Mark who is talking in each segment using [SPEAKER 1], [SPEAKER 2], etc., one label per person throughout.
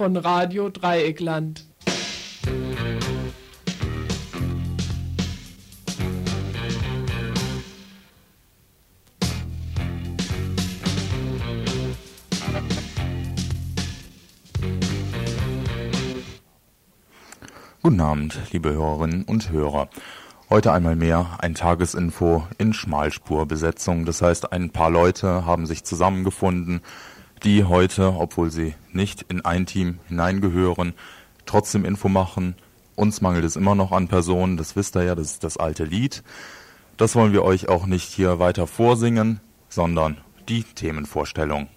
[SPEAKER 1] Von Radio Dreieckland.
[SPEAKER 2] Guten Abend, liebe Hörerinnen und Hörer. Heute einmal mehr ein Tagesinfo in Schmalspurbesetzung. Das heißt, ein paar Leute haben sich zusammengefunden, die heute, obwohl sie nicht in ein Team hineingehören, trotzdem Info machen. Uns mangelt es immer noch an Personen, das wisst ihr ja, das ist das alte Lied. Das wollen wir euch auch nicht hier weiter vorsingen, sondern die Themenvorstellung.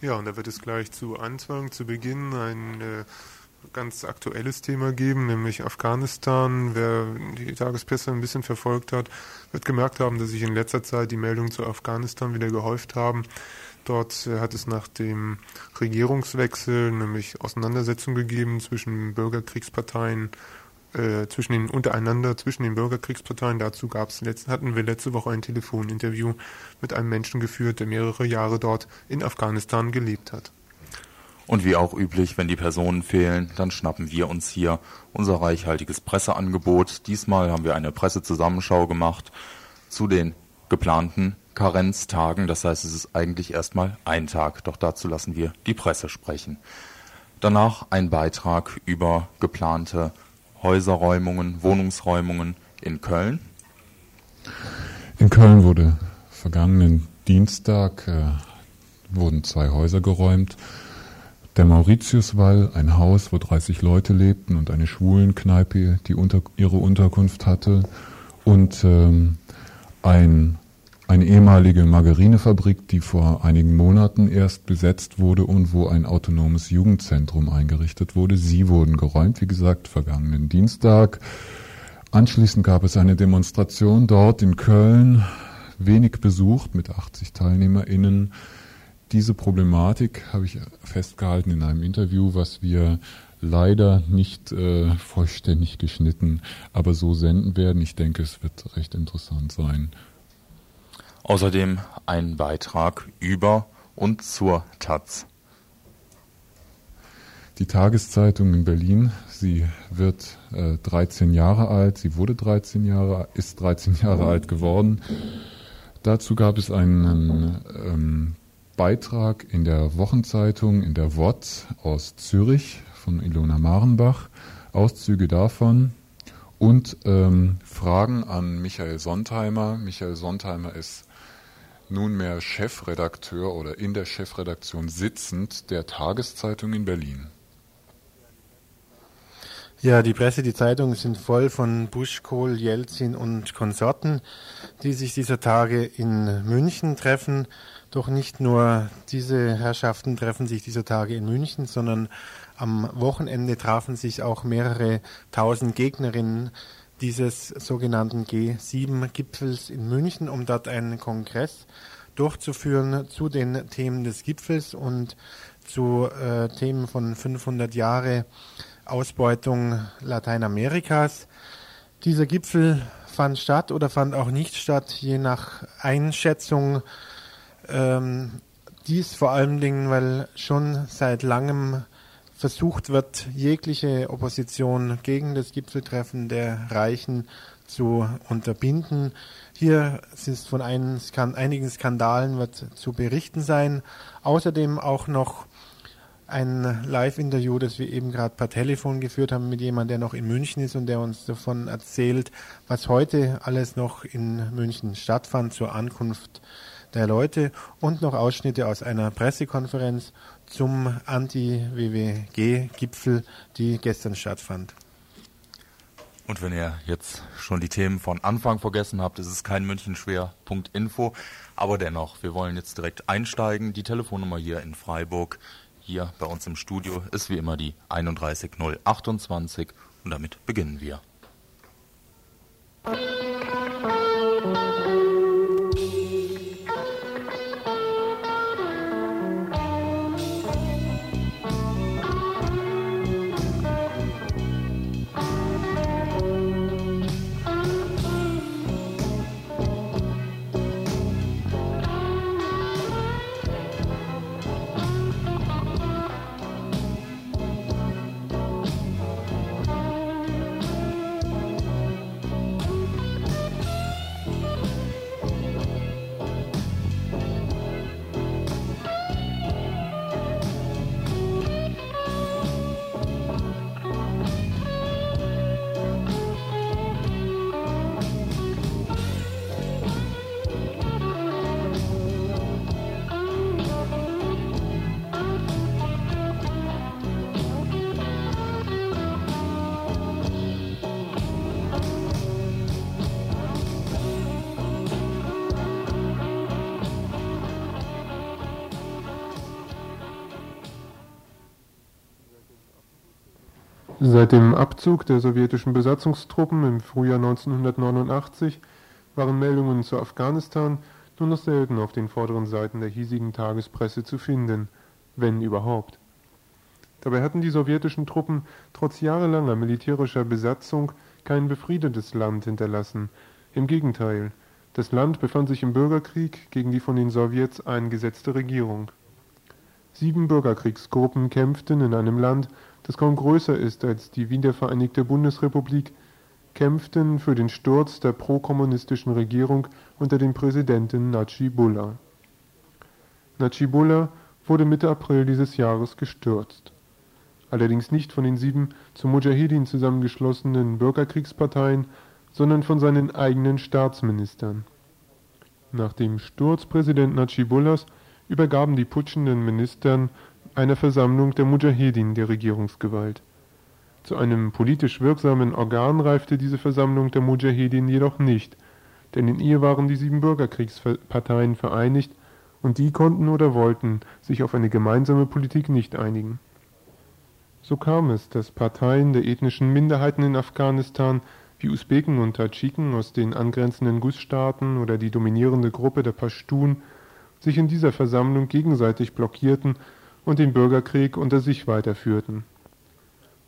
[SPEAKER 3] Ja, und da wird es gleich zu Anfang, zu Beginn ein äh, ganz aktuelles Thema geben, nämlich Afghanistan. Wer die Tagespresse ein bisschen verfolgt hat, wird gemerkt haben, dass sich in letzter Zeit die Meldungen zu Afghanistan wieder gehäuft haben. Dort äh, hat es nach dem Regierungswechsel nämlich Auseinandersetzungen gegeben zwischen Bürgerkriegsparteien, äh, zwischen den untereinander, zwischen den Bürgerkriegsparteien. Dazu gab's letzt, hatten wir letzte Woche ein Telefoninterview mit einem Menschen geführt, der mehrere Jahre dort in Afghanistan gelebt hat.
[SPEAKER 2] Und wie auch üblich, wenn die Personen fehlen, dann schnappen wir uns hier unser reichhaltiges Presseangebot. Diesmal haben wir eine Pressezusammenschau gemacht zu den geplanten Karenztagen. Das heißt, es ist eigentlich erstmal ein Tag, doch dazu lassen wir die Presse sprechen. Danach ein Beitrag über geplante Häuserräumungen, Wohnungsräumungen in Köln.
[SPEAKER 4] In Köln wurde vergangenen Dienstag äh, wurden zwei Häuser geräumt der Mauritiuswall, ein Haus, wo 30 Leute lebten und eine Schwulenkneipe, die unter, ihre Unterkunft hatte und ähm, ein, eine ehemalige Margarinefabrik, die vor einigen Monaten erst besetzt wurde und wo ein autonomes Jugendzentrum eingerichtet wurde. Sie wurden geräumt, wie gesagt, vergangenen Dienstag. Anschließend gab es eine Demonstration dort in Köln, wenig besucht mit 80 TeilnehmerInnen diese Problematik habe ich festgehalten in einem Interview, was wir leider nicht äh, vollständig geschnitten, aber so senden werden. Ich denke, es wird recht interessant sein.
[SPEAKER 2] Außerdem ein Beitrag über und zur Taz.
[SPEAKER 4] Die Tageszeitung in Berlin, sie wird äh, 13 Jahre alt, sie wurde 13 Jahre, ist 13 Jahre alt geworden. Dazu gab es einen ähm, Beitrag in der Wochenzeitung, in der WOT aus Zürich von Ilona Marenbach, Auszüge davon und ähm, Fragen an Michael Sontheimer. Michael Sontheimer ist nunmehr Chefredakteur oder in der Chefredaktion sitzend der Tageszeitung in Berlin.
[SPEAKER 5] Ja, die Presse, die Zeitungen sind voll von Busch, Kohl, Jelzin und Konsorten, die sich dieser Tage in München treffen. Doch nicht nur diese Herrschaften treffen sich dieser Tage in München, sondern am Wochenende trafen sich auch mehrere tausend Gegnerinnen dieses sogenannten G7-Gipfels in München, um dort einen Kongress durchzuführen zu den Themen des Gipfels und zu äh, Themen von 500 Jahre Ausbeutung Lateinamerikas. Dieser Gipfel fand statt oder fand auch nicht statt, je nach Einschätzung ähm, dies vor allen Dingen, weil schon seit langem versucht wird, jegliche Opposition gegen das Gipfeltreffen der Reichen zu unterbinden. Hier ist von einigen Skandalen wird zu berichten sein. Außerdem auch noch ein Live-Interview, das wir eben gerade per Telefon geführt haben mit jemandem, der noch in München ist und der uns davon erzählt, was heute alles noch in München stattfand zur Ankunft der Leute und noch Ausschnitte aus einer Pressekonferenz zum Anti-WWG-Gipfel, die gestern stattfand.
[SPEAKER 2] Und wenn ihr jetzt schon die Themen von Anfang vergessen habt, ist es kein Münchenschwer.info, aber dennoch, wir wollen jetzt direkt einsteigen. Die Telefonnummer hier in Freiburg, hier bei uns im Studio, ist wie immer die 31028 und damit beginnen wir.
[SPEAKER 3] Seit dem Abzug der sowjetischen Besatzungstruppen im Frühjahr 1989 waren Meldungen zu Afghanistan nur noch selten auf den vorderen Seiten der hiesigen Tagespresse zu finden, wenn überhaupt. Dabei hatten die sowjetischen Truppen trotz jahrelanger militärischer Besatzung kein befriedetes Land hinterlassen. Im Gegenteil, das Land befand sich im Bürgerkrieg gegen die von den Sowjets eingesetzte Regierung. Sieben Bürgerkriegsgruppen kämpften in einem Land, das kaum größer ist als die wiedervereinigte Bundesrepublik, kämpften für den Sturz der prokommunistischen Regierung unter dem Präsidenten Najibullah. Najibullah wurde Mitte April dieses Jahres gestürzt. Allerdings nicht von den sieben zu Mujahedin zusammengeschlossenen Bürgerkriegsparteien, sondern von seinen eigenen Staatsministern. Nach dem Sturz Präsident Najibullahs übergaben die putschenden Ministern einer Versammlung der Mujahedin der Regierungsgewalt. Zu einem politisch wirksamen Organ reifte diese Versammlung der Mujahedin jedoch nicht, denn in ihr waren die sieben Bürgerkriegsparteien vereinigt und die konnten oder wollten sich auf eine gemeinsame Politik nicht einigen. So kam es, dass Parteien der ethnischen Minderheiten in Afghanistan wie Usbeken und Tadschiken aus den angrenzenden Gus-Staaten oder die dominierende Gruppe der Pashtun sich in dieser Versammlung gegenseitig blockierten und den Bürgerkrieg unter sich weiterführten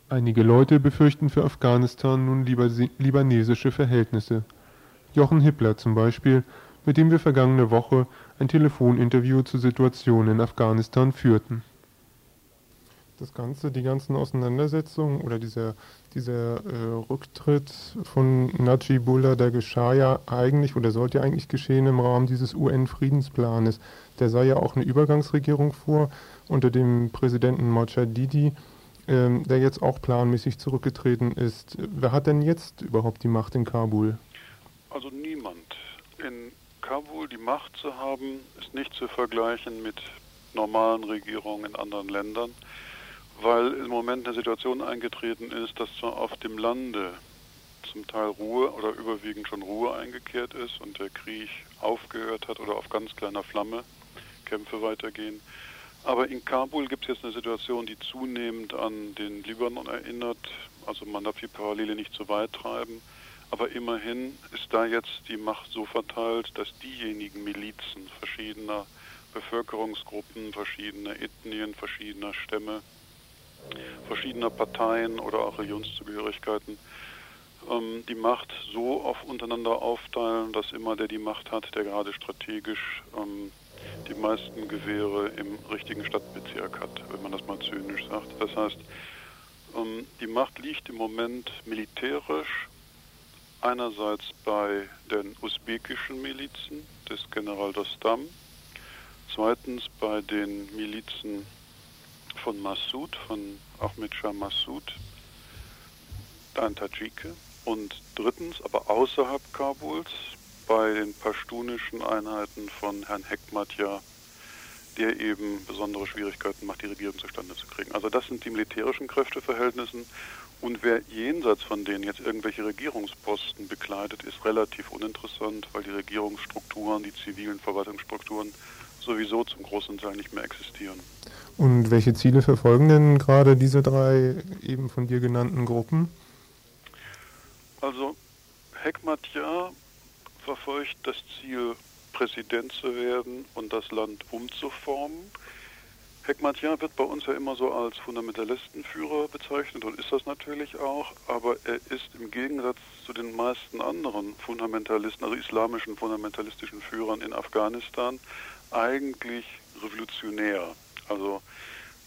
[SPEAKER 3] Einige Leute befürchten für Afghanistan nun libanesische Verhältnisse. Jochen Hippler zum Beispiel, mit dem wir vergangene Woche ein Telefoninterview zur Situation in Afghanistan führten. Das Ganze, die ganzen Auseinandersetzungen oder dieser, dieser äh, Rücktritt von Najibullah, der geschah ja eigentlich oder sollte ja eigentlich geschehen im Rahmen dieses UN-Friedensplanes. Der sah ja auch eine Übergangsregierung vor unter dem Präsidenten Mojadidi ähm, der jetzt auch planmäßig zurückgetreten ist. Wer hat denn jetzt überhaupt die Macht in Kabul?
[SPEAKER 6] Also niemand. In Kabul die Macht zu haben, ist nicht zu vergleichen mit normalen Regierungen in anderen Ländern, weil im Moment eine Situation eingetreten ist, dass zwar auf dem Lande zum Teil Ruhe oder überwiegend schon Ruhe eingekehrt ist und der Krieg aufgehört hat oder auf ganz kleiner Flamme Kämpfe weitergehen, aber in Kabul gibt es jetzt eine Situation, die zunehmend an den Libanon erinnert. Also man darf die Parallele nicht zu weit treiben. Aber immerhin ist da jetzt die Macht so verteilt, dass diejenigen Milizen verschiedener Bevölkerungsgruppen, verschiedener Ethnien, verschiedener Stämme, verschiedener Parteien oder auch Religionszugehörigkeiten ähm, die Macht so auf untereinander aufteilen, dass immer der die Macht hat, der gerade strategisch ähm, die meisten Gewehre im richtigen Stadtbezirk hat, wenn man das mal zynisch sagt. Das heißt, ähm, die Macht liegt im Moment militärisch einerseits bei den usbekischen Milizen des General Dostam, zweitens bei den Milizen von Massoud, von Ahmed Shah Massoud, ein Tadschike, und drittens, aber außerhalb Kabuls, bei den pashtunischen Einheiten von Herrn Hekmatja, der eben besondere Schwierigkeiten macht, die Regierung zustande zu kriegen. Also das sind die militärischen Kräfteverhältnisse. Und wer jenseits von denen jetzt irgendwelche Regierungsposten bekleidet, ist relativ uninteressant, weil die Regierungsstrukturen, die zivilen Verwaltungsstrukturen sowieso zum großen Teil nicht mehr existieren.
[SPEAKER 3] Und welche Ziele verfolgen denn gerade diese drei eben von dir genannten Gruppen?
[SPEAKER 6] Also Hekmatja verfolgt das Ziel, Präsident zu werden und das Land umzuformen. Hekmatjan wird bei uns ja immer so als Fundamentalistenführer bezeichnet und ist das natürlich auch, aber er ist im Gegensatz zu den meisten anderen Fundamentalisten, also islamischen fundamentalistischen Führern in Afghanistan, eigentlich revolutionär. Also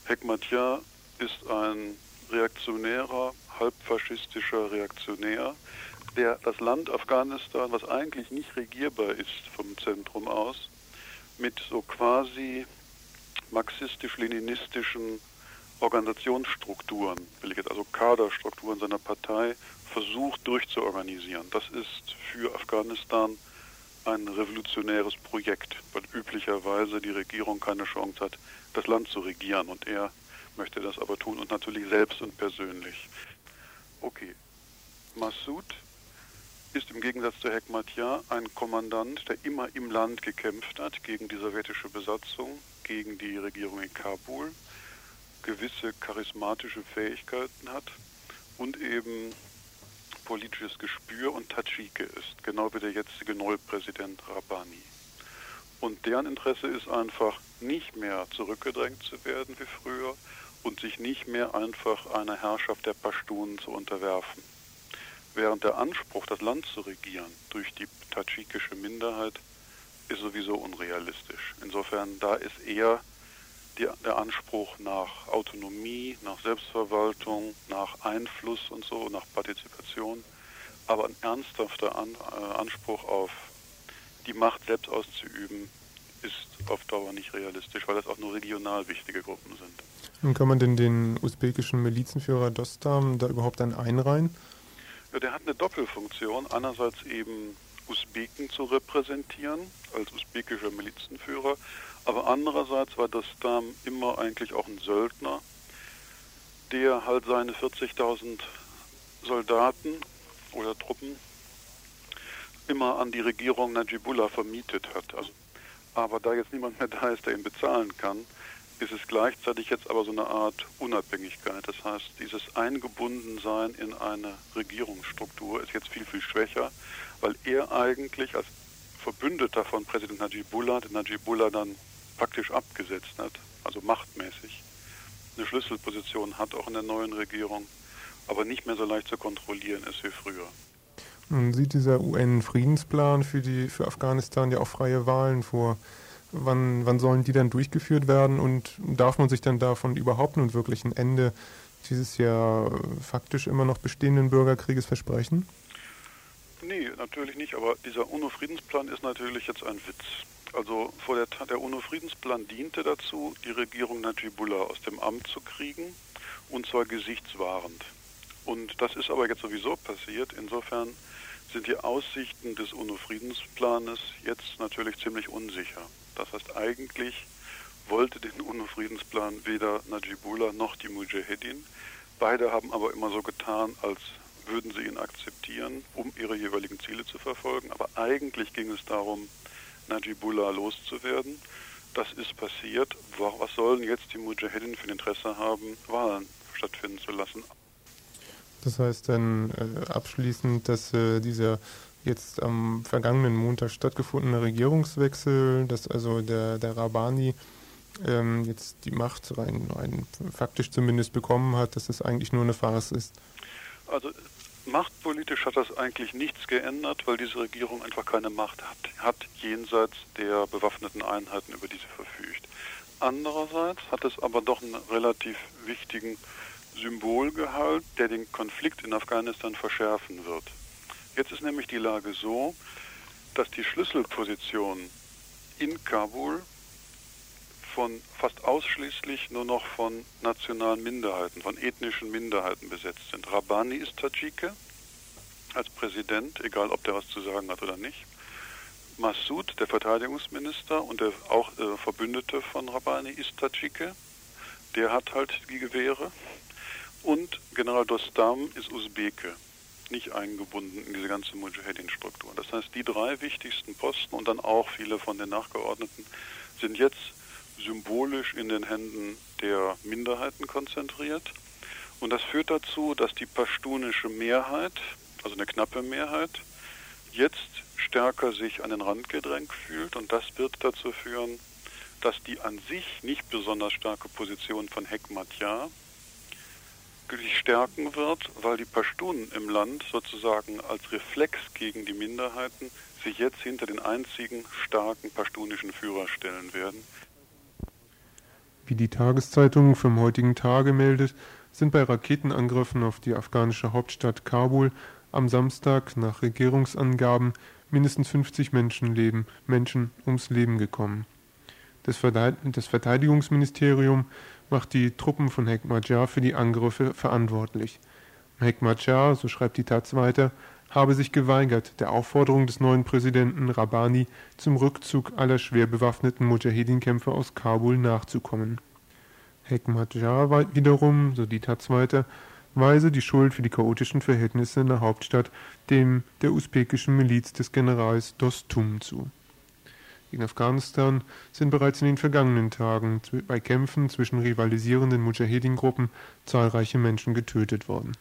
[SPEAKER 6] Hekmatjan ist ein reaktionärer, halbfaschistischer Reaktionär, der das Land Afghanistan, was eigentlich nicht regierbar ist vom Zentrum aus, mit so quasi marxistisch-leninistischen Organisationsstrukturen, also Kaderstrukturen seiner Partei, versucht durchzuorganisieren. Das ist für Afghanistan ein revolutionäres Projekt, weil üblicherweise die Regierung keine Chance hat, das Land zu regieren. Und er möchte das aber tun und natürlich selbst und persönlich. Okay. Massoud ist im Gegensatz zu Hekmatyar ein Kommandant, der immer im Land gekämpft hat gegen die sowjetische Besatzung, gegen die Regierung in Kabul, gewisse charismatische Fähigkeiten hat und eben politisches Gespür und Tadschike ist, genau wie der jetzige neue Präsident Rabani. Und deren Interesse ist einfach, nicht mehr zurückgedrängt zu werden wie früher und sich nicht mehr einfach einer Herrschaft der Pashtunen zu unterwerfen. Während der Anspruch, das Land zu regieren durch die tadschikische Minderheit, ist sowieso unrealistisch. Insofern, da ist eher die, der Anspruch nach Autonomie, nach Selbstverwaltung, nach Einfluss und so, nach Partizipation, aber ein ernsthafter An, äh, Anspruch auf die Macht selbst auszuüben, ist auf Dauer nicht realistisch, weil das auch nur regional wichtige Gruppen sind.
[SPEAKER 3] Und kann man denn den usbekischen Milizenführer Dostam da überhaupt dann einreihen?
[SPEAKER 6] Ja, der hat eine Doppelfunktion. Einerseits eben Usbeken zu repräsentieren als usbekischer Milizenführer, aber andererseits war Dostam immer eigentlich auch ein Söldner, der halt seine 40.000 Soldaten oder Truppen immer an die Regierung Najibullah vermietet hat. Also, aber da jetzt niemand mehr da ist, der ihn bezahlen kann, ist es gleichzeitig jetzt aber so eine Art Unabhängigkeit. Das heißt, dieses Eingebundensein in eine Regierungsstruktur ist jetzt viel, viel schwächer, weil er eigentlich als Verbündeter von Präsident Najibullah, den Najibullah dann praktisch abgesetzt hat, also machtmäßig, eine Schlüsselposition hat auch in der neuen Regierung, aber nicht mehr so leicht zu kontrollieren ist wie früher.
[SPEAKER 3] Nun sieht dieser UN-Friedensplan für, die, für Afghanistan ja auch freie Wahlen vor. Wann, wann sollen die dann durchgeführt werden und darf man sich dann davon überhaupt nun wirklich ein Ende dieses ja faktisch immer noch bestehenden Bürgerkrieges versprechen?
[SPEAKER 6] Nee, natürlich nicht, aber dieser UNO-Friedensplan ist natürlich jetzt ein Witz. Also vor der, der UNO-Friedensplan diente dazu, die Regierung Najibullah aus dem Amt zu kriegen, und zwar gesichtswahrend. Und das ist aber jetzt sowieso passiert. Insofern sind die Aussichten des UNO-Friedensplanes jetzt natürlich ziemlich unsicher. Das heißt, eigentlich wollte den UNO-Friedensplan weder Najibullah noch die Mujahedin. Beide haben aber immer so getan, als würden sie ihn akzeptieren, um ihre jeweiligen Ziele zu verfolgen. Aber eigentlich ging es darum, Najibullah loszuwerden. Das ist passiert. Was sollen jetzt die Mujahedin für ein Interesse haben, Wahlen stattfinden zu lassen?
[SPEAKER 3] Das heißt dann äh, abschließend, dass äh, dieser jetzt am vergangenen Montag stattgefundene Regierungswechsel, dass also der, der Rabani ähm, jetzt die Macht rein, rein faktisch zumindest bekommen hat, dass das eigentlich nur eine Farce ist.
[SPEAKER 6] Also machtpolitisch hat das eigentlich nichts geändert, weil diese Regierung einfach keine Macht hat, hat jenseits der bewaffneten Einheiten, über die sie verfügt. Andererseits hat es aber doch einen relativ wichtigen Symbolgehalt, der den Konflikt in Afghanistan verschärfen wird. Jetzt ist nämlich die Lage so, dass die Schlüsselpositionen in Kabul von fast ausschließlich nur noch von nationalen Minderheiten, von ethnischen Minderheiten besetzt sind. Rabbani ist Tadschike als Präsident, egal ob der was zu sagen hat oder nicht. Massoud, der Verteidigungsminister und der auch äh, Verbündete von Rabbani, ist Tadschike. Der hat halt die Gewehre. Und General Dostam ist Usbeke, nicht eingebunden in diese ganze Mujahedin-Struktur. Das heißt, die drei wichtigsten Posten und dann auch viele von den Nachgeordneten sind jetzt symbolisch in den Händen der Minderheiten konzentriert. Und das führt dazu, dass die pashtunische Mehrheit, also eine knappe Mehrheit, jetzt stärker sich an den Rand gedrängt fühlt. Und das wird dazu führen, dass die an sich nicht besonders starke Position von Hekmatyar sich stärken wird, weil die Pashtunen im Land sozusagen als Reflex gegen die Minderheiten sich jetzt hinter den einzigen starken pashtunischen Führer stellen werden.
[SPEAKER 3] Wie die Tageszeitung vom heutigen Tage meldet, sind bei Raketenangriffen auf die afghanische Hauptstadt Kabul am Samstag nach Regierungsangaben mindestens 50 Menschenleben, Menschen ums Leben gekommen. Das Verteidigungsministerium macht die Truppen von Hekmatyar für die Angriffe verantwortlich. Hekmatyar, so schreibt die Taz weiter, habe sich geweigert, der Aufforderung des neuen Präsidenten Rabbani zum Rückzug aller schwer bewaffneten Mujahedin-Kämpfer aus Kabul nachzukommen. Hekmatyar wiederum, so die Taz weiter, weise die Schuld für die chaotischen Verhältnisse in der Hauptstadt dem der usbekischen Miliz des Generals Dostum zu. In Afghanistan sind bereits in den vergangenen Tagen bei Kämpfen zwischen rivalisierenden Mujahedin-Gruppen zahlreiche Menschen getötet worden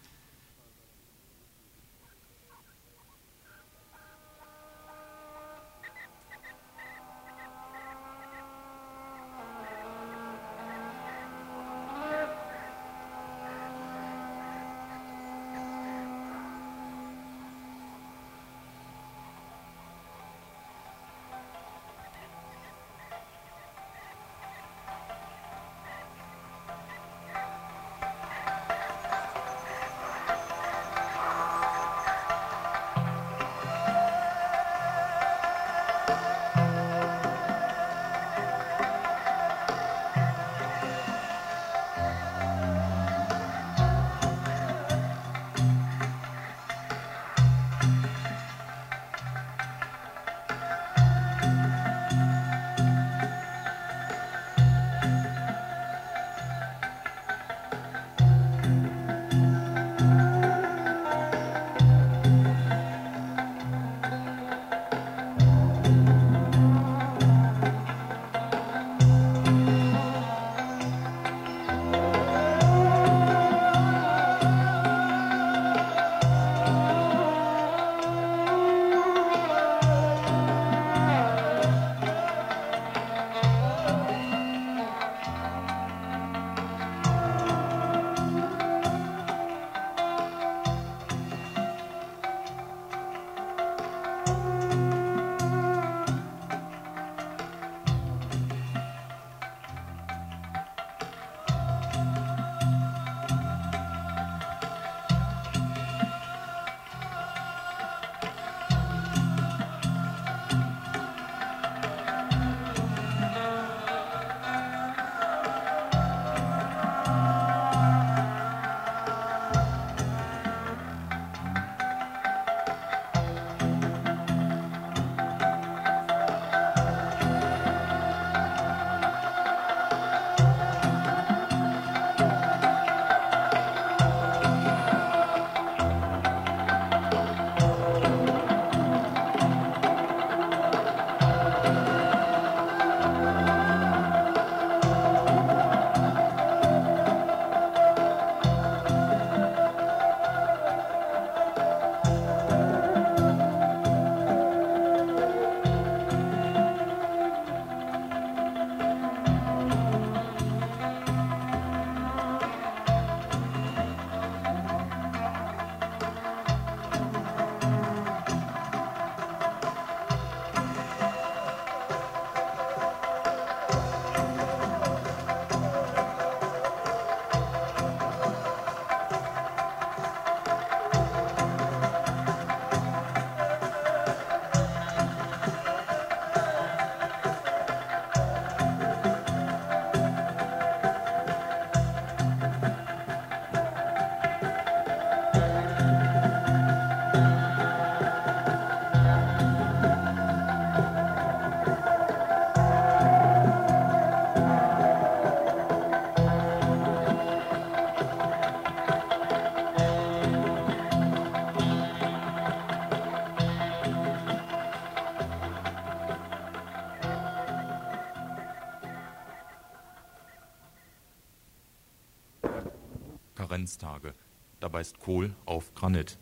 [SPEAKER 2] Karenztage. Dabei ist Kohl auf Granit.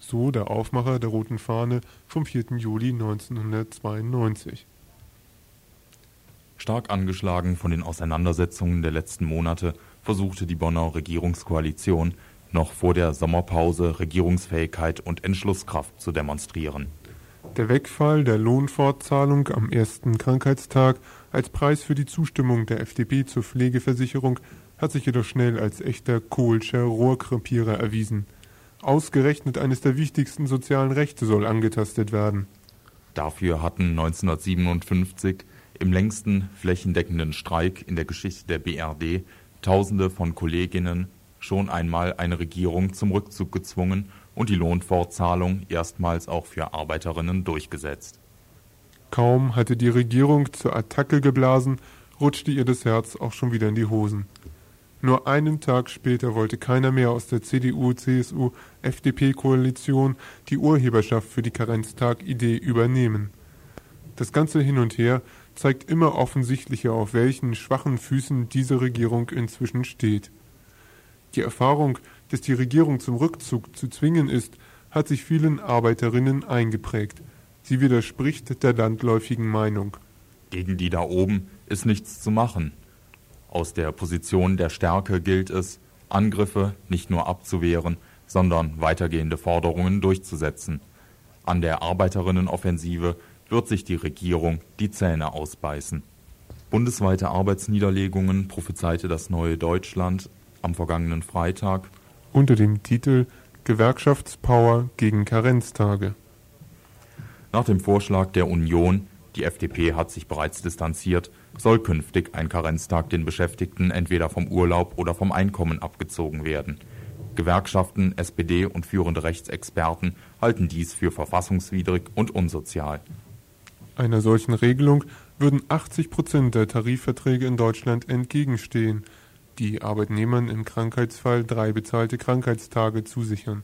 [SPEAKER 3] So der Aufmacher der roten Fahne vom 4. Juli 1992.
[SPEAKER 2] Stark angeschlagen von den Auseinandersetzungen der letzten Monate versuchte die Bonner Regierungskoalition noch vor der Sommerpause Regierungsfähigkeit und Entschlusskraft zu demonstrieren.
[SPEAKER 3] Der Wegfall der Lohnfortzahlung am ersten Krankheitstag als Preis für die Zustimmung der FDP zur Pflegeversicherung hat sich jedoch schnell als echter Kohlscher Rohrkrepierer erwiesen. Ausgerechnet eines der wichtigsten sozialen Rechte soll angetastet werden.
[SPEAKER 2] Dafür hatten 1957 im längsten flächendeckenden Streik in der Geschichte der BRD Tausende von Kolleginnen schon einmal eine Regierung zum Rückzug gezwungen und die Lohnfortzahlung erstmals auch für Arbeiterinnen durchgesetzt.
[SPEAKER 3] Kaum hatte die Regierung zur Attacke geblasen, rutschte ihr das Herz auch schon wieder in die Hosen. Nur einen Tag später wollte keiner mehr aus der CDU, CSU, FDP-Koalition die Urheberschaft für die Karenztag-Idee übernehmen. Das ganze Hin und Her zeigt immer offensichtlicher, auf welchen schwachen Füßen diese Regierung inzwischen steht. Die Erfahrung, dass die Regierung zum Rückzug zu zwingen ist, hat sich vielen Arbeiterinnen eingeprägt. Sie widerspricht der landläufigen Meinung.
[SPEAKER 2] Gegen die da oben ist nichts zu machen. Aus der Position der Stärke gilt es, Angriffe nicht nur abzuwehren, sondern weitergehende Forderungen durchzusetzen. An der Arbeiterinnenoffensive wird sich die Regierung die Zähne ausbeißen. Bundesweite Arbeitsniederlegungen prophezeite das neue Deutschland am vergangenen Freitag
[SPEAKER 3] unter dem Titel Gewerkschaftspower gegen Karenztage.
[SPEAKER 2] Nach dem Vorschlag der Union, die FDP hat sich bereits distanziert, soll künftig ein Karenztag den Beschäftigten entweder vom Urlaub oder vom Einkommen abgezogen werden. Gewerkschaften, SPD und führende Rechtsexperten halten dies für verfassungswidrig und unsozial.
[SPEAKER 3] Einer solchen Regelung würden 80 Prozent der Tarifverträge in Deutschland entgegenstehen, die Arbeitnehmern im Krankheitsfall drei bezahlte Krankheitstage zusichern.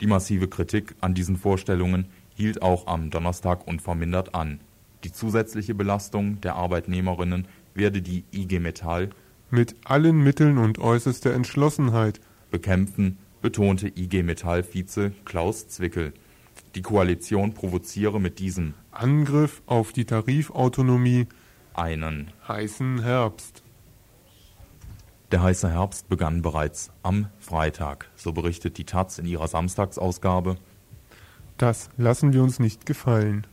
[SPEAKER 2] Die massive Kritik an diesen Vorstellungen hielt auch am Donnerstag unvermindert an. Die zusätzliche Belastung der Arbeitnehmerinnen werde die IG Metall
[SPEAKER 3] mit allen Mitteln und äußerster Entschlossenheit
[SPEAKER 2] bekämpfen, betonte IG Metall-Vize Klaus Zwickel. Die Koalition provoziere mit diesem
[SPEAKER 3] Angriff auf die Tarifautonomie
[SPEAKER 2] einen
[SPEAKER 3] heißen Herbst.
[SPEAKER 2] Der heiße Herbst begann bereits am Freitag, so berichtet die Taz in ihrer Samstagsausgabe.
[SPEAKER 3] Das lassen wir uns nicht gefallen.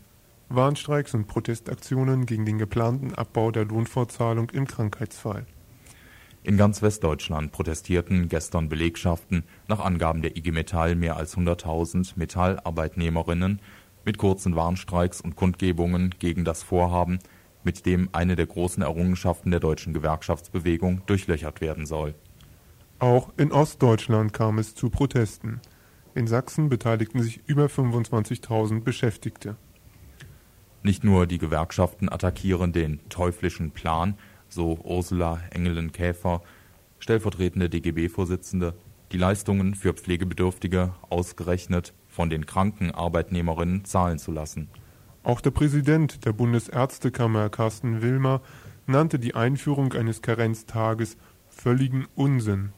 [SPEAKER 3] Warnstreiks und Protestaktionen gegen den geplanten Abbau der Lohnfortzahlung im Krankheitsfall.
[SPEAKER 2] In ganz Westdeutschland protestierten gestern Belegschaften nach Angaben der IG Metall mehr als 100.000 Metallarbeitnehmerinnen mit kurzen Warnstreiks und Kundgebungen gegen das Vorhaben, mit dem eine der großen Errungenschaften der deutschen Gewerkschaftsbewegung durchlöchert werden soll.
[SPEAKER 3] Auch in Ostdeutschland kam es zu Protesten. In Sachsen beteiligten sich über 25.000 Beschäftigte.
[SPEAKER 2] Nicht nur die Gewerkschaften attackieren den teuflischen Plan, so Ursula Engelen-Käfer, stellvertretende DGB-Vorsitzende, die Leistungen für Pflegebedürftige ausgerechnet von den kranken Arbeitnehmerinnen zahlen zu lassen.
[SPEAKER 3] Auch der Präsident der Bundesärztekammer Carsten Wilmer nannte die Einführung eines Karenztages völligen Unsinn.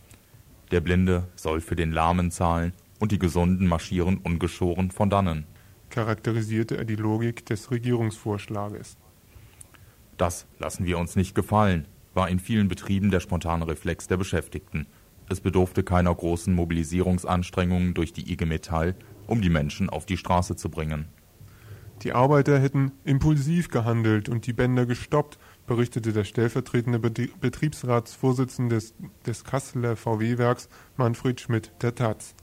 [SPEAKER 2] Der Blinde soll für den Lahmen zahlen und die Gesunden marschieren ungeschoren von dannen
[SPEAKER 3] charakterisierte er die Logik des Regierungsvorschlages.
[SPEAKER 2] Das lassen wir uns nicht gefallen, war in vielen Betrieben der spontane Reflex der Beschäftigten. Es bedurfte keiner großen Mobilisierungsanstrengungen durch die IG Metall, um die Menschen auf die Straße zu bringen.
[SPEAKER 3] Die Arbeiter hätten impulsiv gehandelt und die Bänder gestoppt, berichtete der stellvertretende Betriebsratsvorsitzende des, des Kasseler VW-Werks Manfred Schmidt der Taz.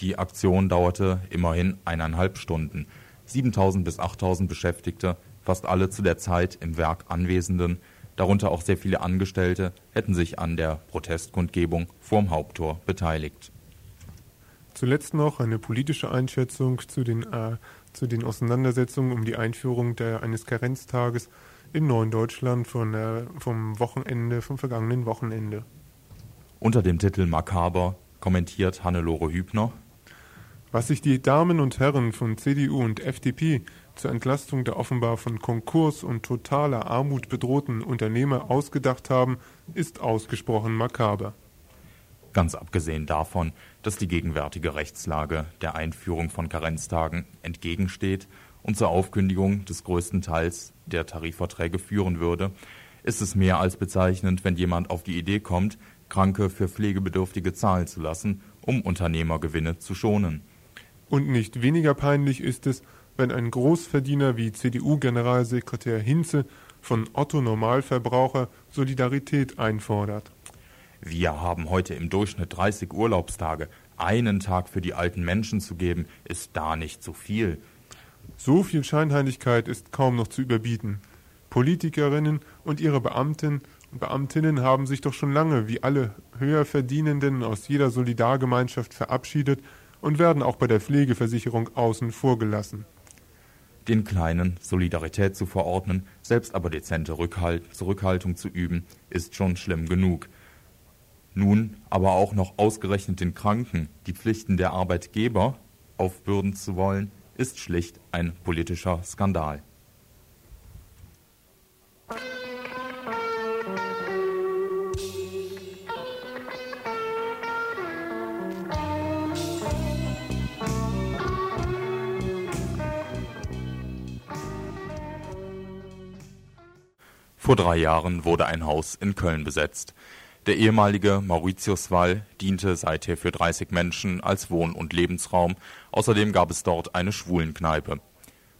[SPEAKER 2] Die Aktion dauerte immerhin eineinhalb Stunden. 7000 bis 8000 Beschäftigte, fast alle zu der Zeit im Werk Anwesenden, darunter auch sehr viele Angestellte, hätten sich an der Protestkundgebung vorm Haupttor beteiligt.
[SPEAKER 3] Zuletzt noch eine politische Einschätzung zu den, äh, zu den Auseinandersetzungen um die Einführung der, eines Karenztages im neuen Deutschland von, äh, vom Wochenende, vom vergangenen Wochenende.
[SPEAKER 2] Unter dem Titel Makaber kommentiert Hannelore Hübner.
[SPEAKER 3] Was sich die Damen und Herren von CDU und FDP zur Entlastung der offenbar von Konkurs und totaler Armut bedrohten Unternehmer ausgedacht haben, ist ausgesprochen makaber.
[SPEAKER 2] Ganz abgesehen davon, dass die gegenwärtige Rechtslage der Einführung von Karenztagen entgegensteht und zur Aufkündigung des größten Teils der Tarifverträge führen würde, ist es mehr als bezeichnend, wenn jemand auf die Idee kommt, Kranke für Pflegebedürftige zahlen zu lassen, um Unternehmergewinne zu schonen.
[SPEAKER 3] Und nicht weniger peinlich ist es, wenn ein Großverdiener wie CDU-Generalsekretär Hinze von Otto Normalverbraucher Solidarität einfordert.
[SPEAKER 2] Wir haben heute im Durchschnitt 30 Urlaubstage. Einen Tag für die alten Menschen zu geben, ist da nicht zu viel.
[SPEAKER 3] So viel Scheinheiligkeit ist kaum noch zu überbieten. Politikerinnen und ihre Beamten und Beamtinnen haben sich doch schon lange wie alle Höherverdienenden aus jeder Solidargemeinschaft verabschiedet und werden auch bei der Pflegeversicherung außen vor gelassen.
[SPEAKER 2] Den Kleinen Solidarität zu verordnen, selbst aber dezente Rückhalt, Zurückhaltung zu üben, ist schon schlimm genug. Nun aber auch noch ausgerechnet den Kranken die Pflichten der Arbeitgeber aufbürden zu wollen, ist schlicht ein politischer Skandal. Vor drei Jahren wurde ein Haus in Köln besetzt. Der ehemalige Mauritiuswall diente seither für 30 Menschen als Wohn- und Lebensraum, außerdem gab es dort eine Schwulenkneipe.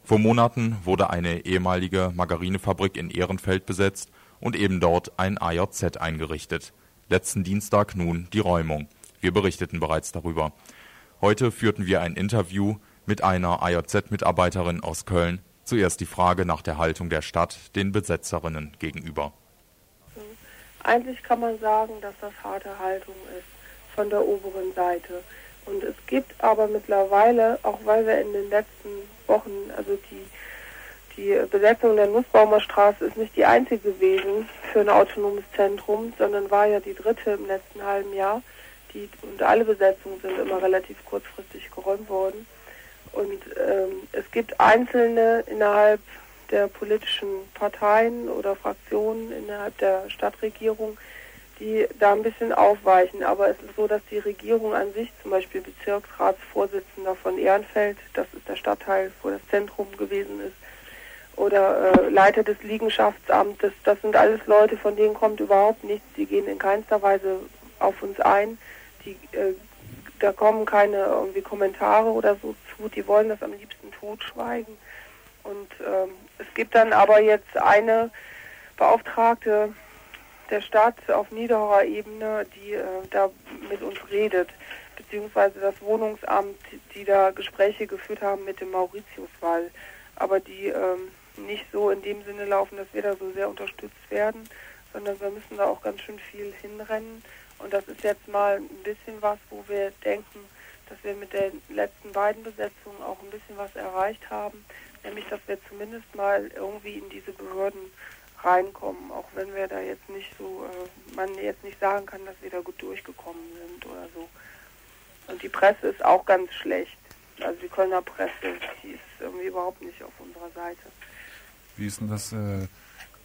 [SPEAKER 2] Vor Monaten wurde eine ehemalige Margarinefabrik in Ehrenfeld besetzt und eben dort ein AJZ eingerichtet. Letzten Dienstag nun die Räumung. Wir berichteten bereits darüber. Heute führten wir ein Interview mit einer AJZ-Mitarbeiterin aus Köln. Zuerst die Frage nach der Haltung der Stadt den Besetzerinnen gegenüber.
[SPEAKER 7] Eigentlich kann man sagen, dass das harte Haltung ist von der oberen Seite. Und es gibt aber mittlerweile, auch weil wir in den letzten Wochen, also die, die Besetzung der Nussbaumer Straße ist nicht die einzige gewesen für ein autonomes Zentrum, sondern war ja die dritte im letzten halben Jahr. Die, und alle Besetzungen sind immer relativ kurzfristig geräumt worden. Und ähm, es gibt Einzelne innerhalb der politischen Parteien oder Fraktionen innerhalb der Stadtregierung, die da ein bisschen aufweichen. Aber es ist so, dass die Regierung an sich, zum Beispiel Bezirksratsvorsitzender von Ehrenfeld, das ist der Stadtteil, wo das Zentrum gewesen ist, oder äh, Leiter des Liegenschaftsamtes, das sind alles Leute, von denen kommt überhaupt nichts. Die gehen in keinster Weise auf uns ein. Die, äh, da kommen keine irgendwie Kommentare oder so zu. Die wollen das am liebsten totschweigen. Und ähm, es gibt dann aber jetzt eine Beauftragte der Stadt auf niederer Ebene, die äh, da mit uns redet, beziehungsweise das Wohnungsamt, die da Gespräche geführt haben mit dem Mauritiuswall, aber die ähm, nicht so in dem Sinne laufen, dass wir da so sehr unterstützt werden, sondern wir müssen da auch ganz schön viel hinrennen. Und das ist jetzt mal ein bisschen was, wo wir denken, dass wir mit den letzten beiden Besetzungen auch ein bisschen was erreicht haben nämlich dass wir zumindest mal irgendwie in diese Behörden reinkommen, auch wenn wir da jetzt nicht so, äh, man jetzt nicht sagen kann, dass wir da gut durchgekommen sind oder so. Und die Presse ist auch ganz schlecht. Also die Kölner Presse, die ist irgendwie überhaupt nicht auf unserer Seite.
[SPEAKER 4] Wie ist denn das? Äh,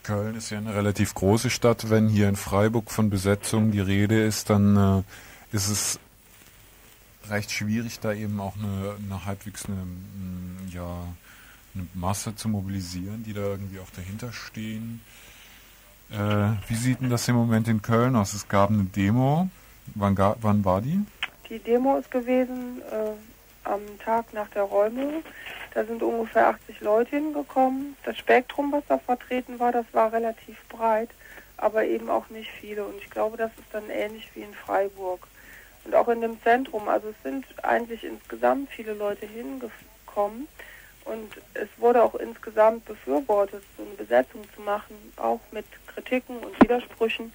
[SPEAKER 4] Köln ist ja eine relativ große Stadt. Wenn hier in Freiburg von Besetzung die Rede ist, dann äh, ist es recht schwierig, da eben auch eine, eine halbwegs eine, ja, eine Masse zu mobilisieren, die da irgendwie auch dahinter stehen. Äh, wie sieht denn das im Moment in Köln aus? Es gab eine Demo. Wann, wann war die?
[SPEAKER 7] Die Demo ist gewesen äh, am Tag nach der Räumung. Da sind ungefähr 80 Leute hingekommen. Das Spektrum, was da vertreten war, das war relativ breit, aber eben auch nicht viele. Und ich glaube, das ist dann ähnlich wie in Freiburg. Und auch in dem Zentrum. Also es sind eigentlich insgesamt viele Leute hingekommen. Und es wurde auch insgesamt befürwortet, so eine Besetzung zu machen, auch mit Kritiken und Widersprüchen.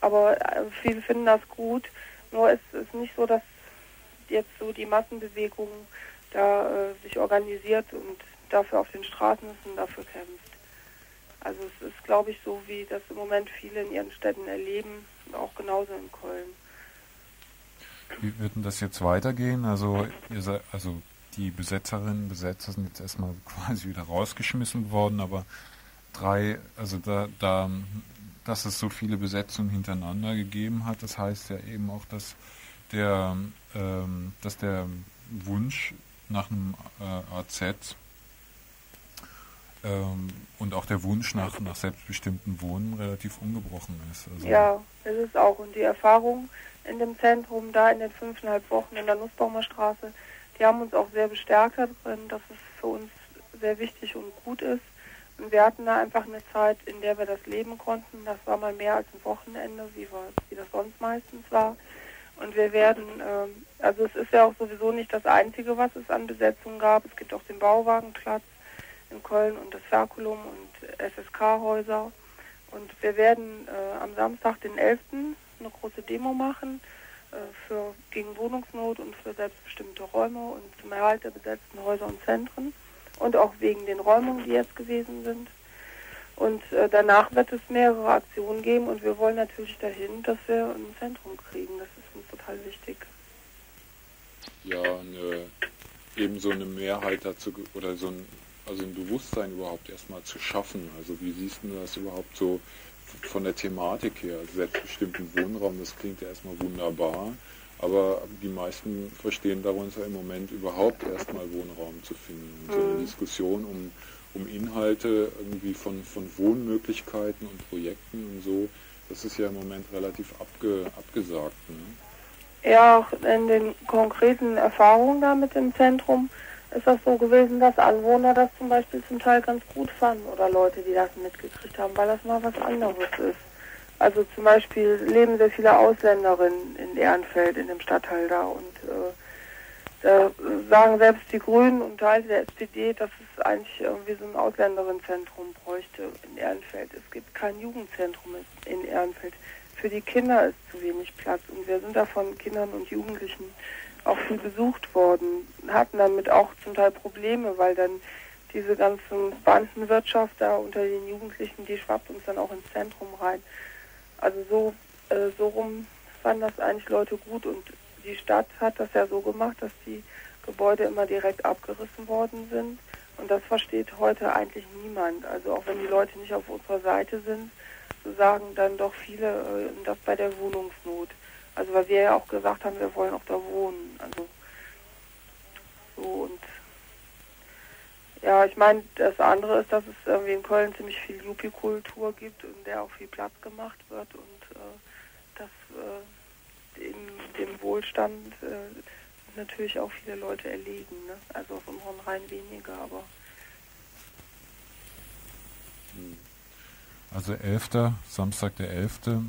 [SPEAKER 7] Aber äh, viele finden das gut. Nur ist es nicht so, dass jetzt so die Massenbewegung da äh, sich organisiert und dafür auf den Straßen ist und dafür kämpft. Also es ist, glaube ich, so, wie das im Moment viele in ihren Städten erleben, auch genauso in Köln.
[SPEAKER 4] Wie wird denn das jetzt weitergehen? Also, seid, also die Besetzerinnen und Besetzer sind jetzt erstmal quasi wieder rausgeschmissen worden, aber drei, also da, da dass es so viele Besetzungen hintereinander gegeben hat. Das heißt ja eben auch, dass der, ähm, dass der Wunsch nach einem äh, AZ ähm, und auch der Wunsch nach, nach selbstbestimmten Wohnen relativ ungebrochen ist.
[SPEAKER 7] Also ja, ist auch. Und die Erfahrung in dem Zentrum, da in den fünfeinhalb Wochen in der Nussbaumer Straße, die haben uns auch sehr bestärkt darin, dass es für uns sehr wichtig und gut ist. Und wir hatten da einfach eine Zeit, in der wir das leben konnten. Das war mal mehr als ein Wochenende, wie, wir, wie das sonst meistens war. Und wir werden, ähm, also es ist ja auch sowieso nicht das Einzige, was es an Besetzungen gab. Es gibt auch den Bauwagenplatz in Köln und das Ferkulum und SSK-Häuser. Und wir werden äh, am Samstag, den 11., eine große Demo machen äh, für, gegen Wohnungsnot und für selbstbestimmte Räume und zum Erhalt der besetzten Häuser und Zentren und auch wegen den Räumungen, die jetzt gewesen sind. Und äh, danach wird es mehrere Aktionen geben und wir wollen natürlich dahin, dass wir ein Zentrum kriegen. Das ist uns total wichtig.
[SPEAKER 4] Ja, eine, eben so eine Mehrheit dazu oder so ein, also ein Bewusstsein überhaupt erstmal zu schaffen. Also wie siehst du das überhaupt so von der Thematik her? Selbstbestimmten Wohnraum, das klingt ja erstmal wunderbar. Aber die meisten verstehen darunter im Moment überhaupt erstmal Wohnraum zu finden. So eine mhm. Diskussion um, um Inhalte irgendwie von, von Wohnmöglichkeiten und Projekten und so, das ist ja im Moment relativ abge, abgesagt. Ne?
[SPEAKER 7] Ja, auch in den konkreten Erfahrungen da mit dem Zentrum ist das so gewesen, dass Anwohner das zum Beispiel zum Teil ganz gut fanden oder Leute, die das mitgekriegt haben, weil das mal was anderes ist. Also zum Beispiel leben sehr viele Ausländerinnen in Ehrenfeld, in dem Stadtteil da. Und äh, da sagen selbst die Grünen und Teile der SPD, dass es eigentlich irgendwie so ein Ausländerinnenzentrum bräuchte in Ehrenfeld. Es gibt kein Jugendzentrum in Ehrenfeld. Für die Kinder ist zu wenig Platz. Und wir sind da von Kindern und Jugendlichen auch viel besucht worden, hatten damit auch zum Teil Probleme, weil dann diese ganzen Bandenwirtschaft da unter den Jugendlichen, die schwappt uns dann auch ins Zentrum rein. Also so, äh, so rum fanden das eigentlich Leute gut und die Stadt hat das ja so gemacht, dass die Gebäude immer direkt abgerissen worden sind. Und das versteht heute eigentlich niemand. Also auch wenn die Leute nicht auf unserer Seite sind, so sagen dann doch viele äh, das bei der Wohnungsnot. Also weil wir ja auch gesagt haben, wir wollen auch da wohnen. Also so und ja, ich meine, das andere ist, dass es irgendwie in Köln ziemlich viel Yuppie-Kultur gibt und der auch viel Platz gemacht wird und äh, dass äh, dem, dem Wohlstand äh, natürlich auch viele Leute erlegen. Ne? Also auf unseren Rhein weniger, aber.
[SPEAKER 4] Also 11. Samstag der 11. Äh,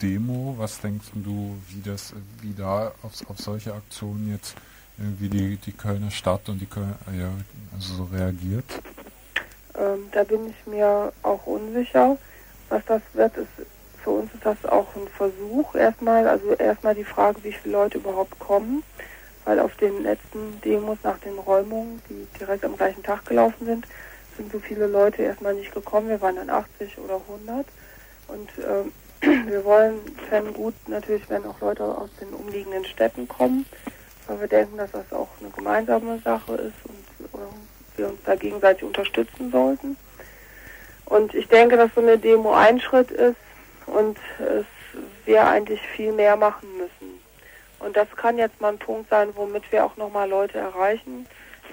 [SPEAKER 4] Demo, was denkst du, wie das, wie da auf, auf solche Aktionen jetzt wie die, die Kölner Stadt und die Kölner, ja, also so reagiert?
[SPEAKER 7] Ähm, da bin ich mir auch unsicher. Was das wird, ist für uns ist das auch ein Versuch erstmal, also erstmal die Frage, wie viele Leute überhaupt kommen, weil auf den letzten Demos nach den Räumungen, die direkt am gleichen Tag gelaufen sind, sind so viele Leute erstmal nicht gekommen. Wir waren dann 80 oder 100 und ähm, wir wollen, fänden gut natürlich, wenn auch Leute aus den umliegenden Städten kommen weil wir denken, dass das auch eine gemeinsame Sache ist und wir uns da gegenseitig unterstützen sollten. Und ich denke, dass so eine Demo ein Schritt ist und es wir eigentlich viel mehr machen müssen. Und das kann jetzt mal ein Punkt sein, womit wir auch nochmal Leute erreichen,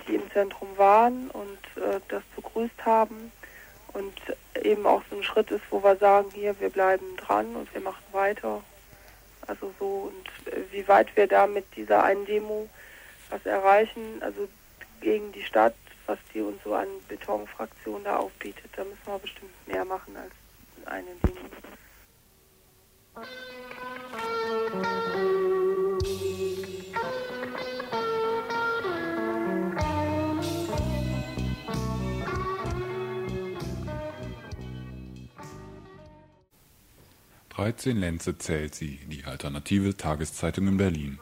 [SPEAKER 7] die im Zentrum waren und äh, das begrüßt haben. Und eben auch so ein Schritt ist, wo wir sagen, hier, wir bleiben dran und wir machen weiter also so und äh, wie weit wir da mit dieser einen Demo was erreichen, also gegen die Stadt, was die uns so an Betonfraktion da aufbietet, da müssen wir bestimmt mehr machen als eine Demo.
[SPEAKER 4] 13 Lenze zählt sie, die alternative Tageszeitung in Berlin.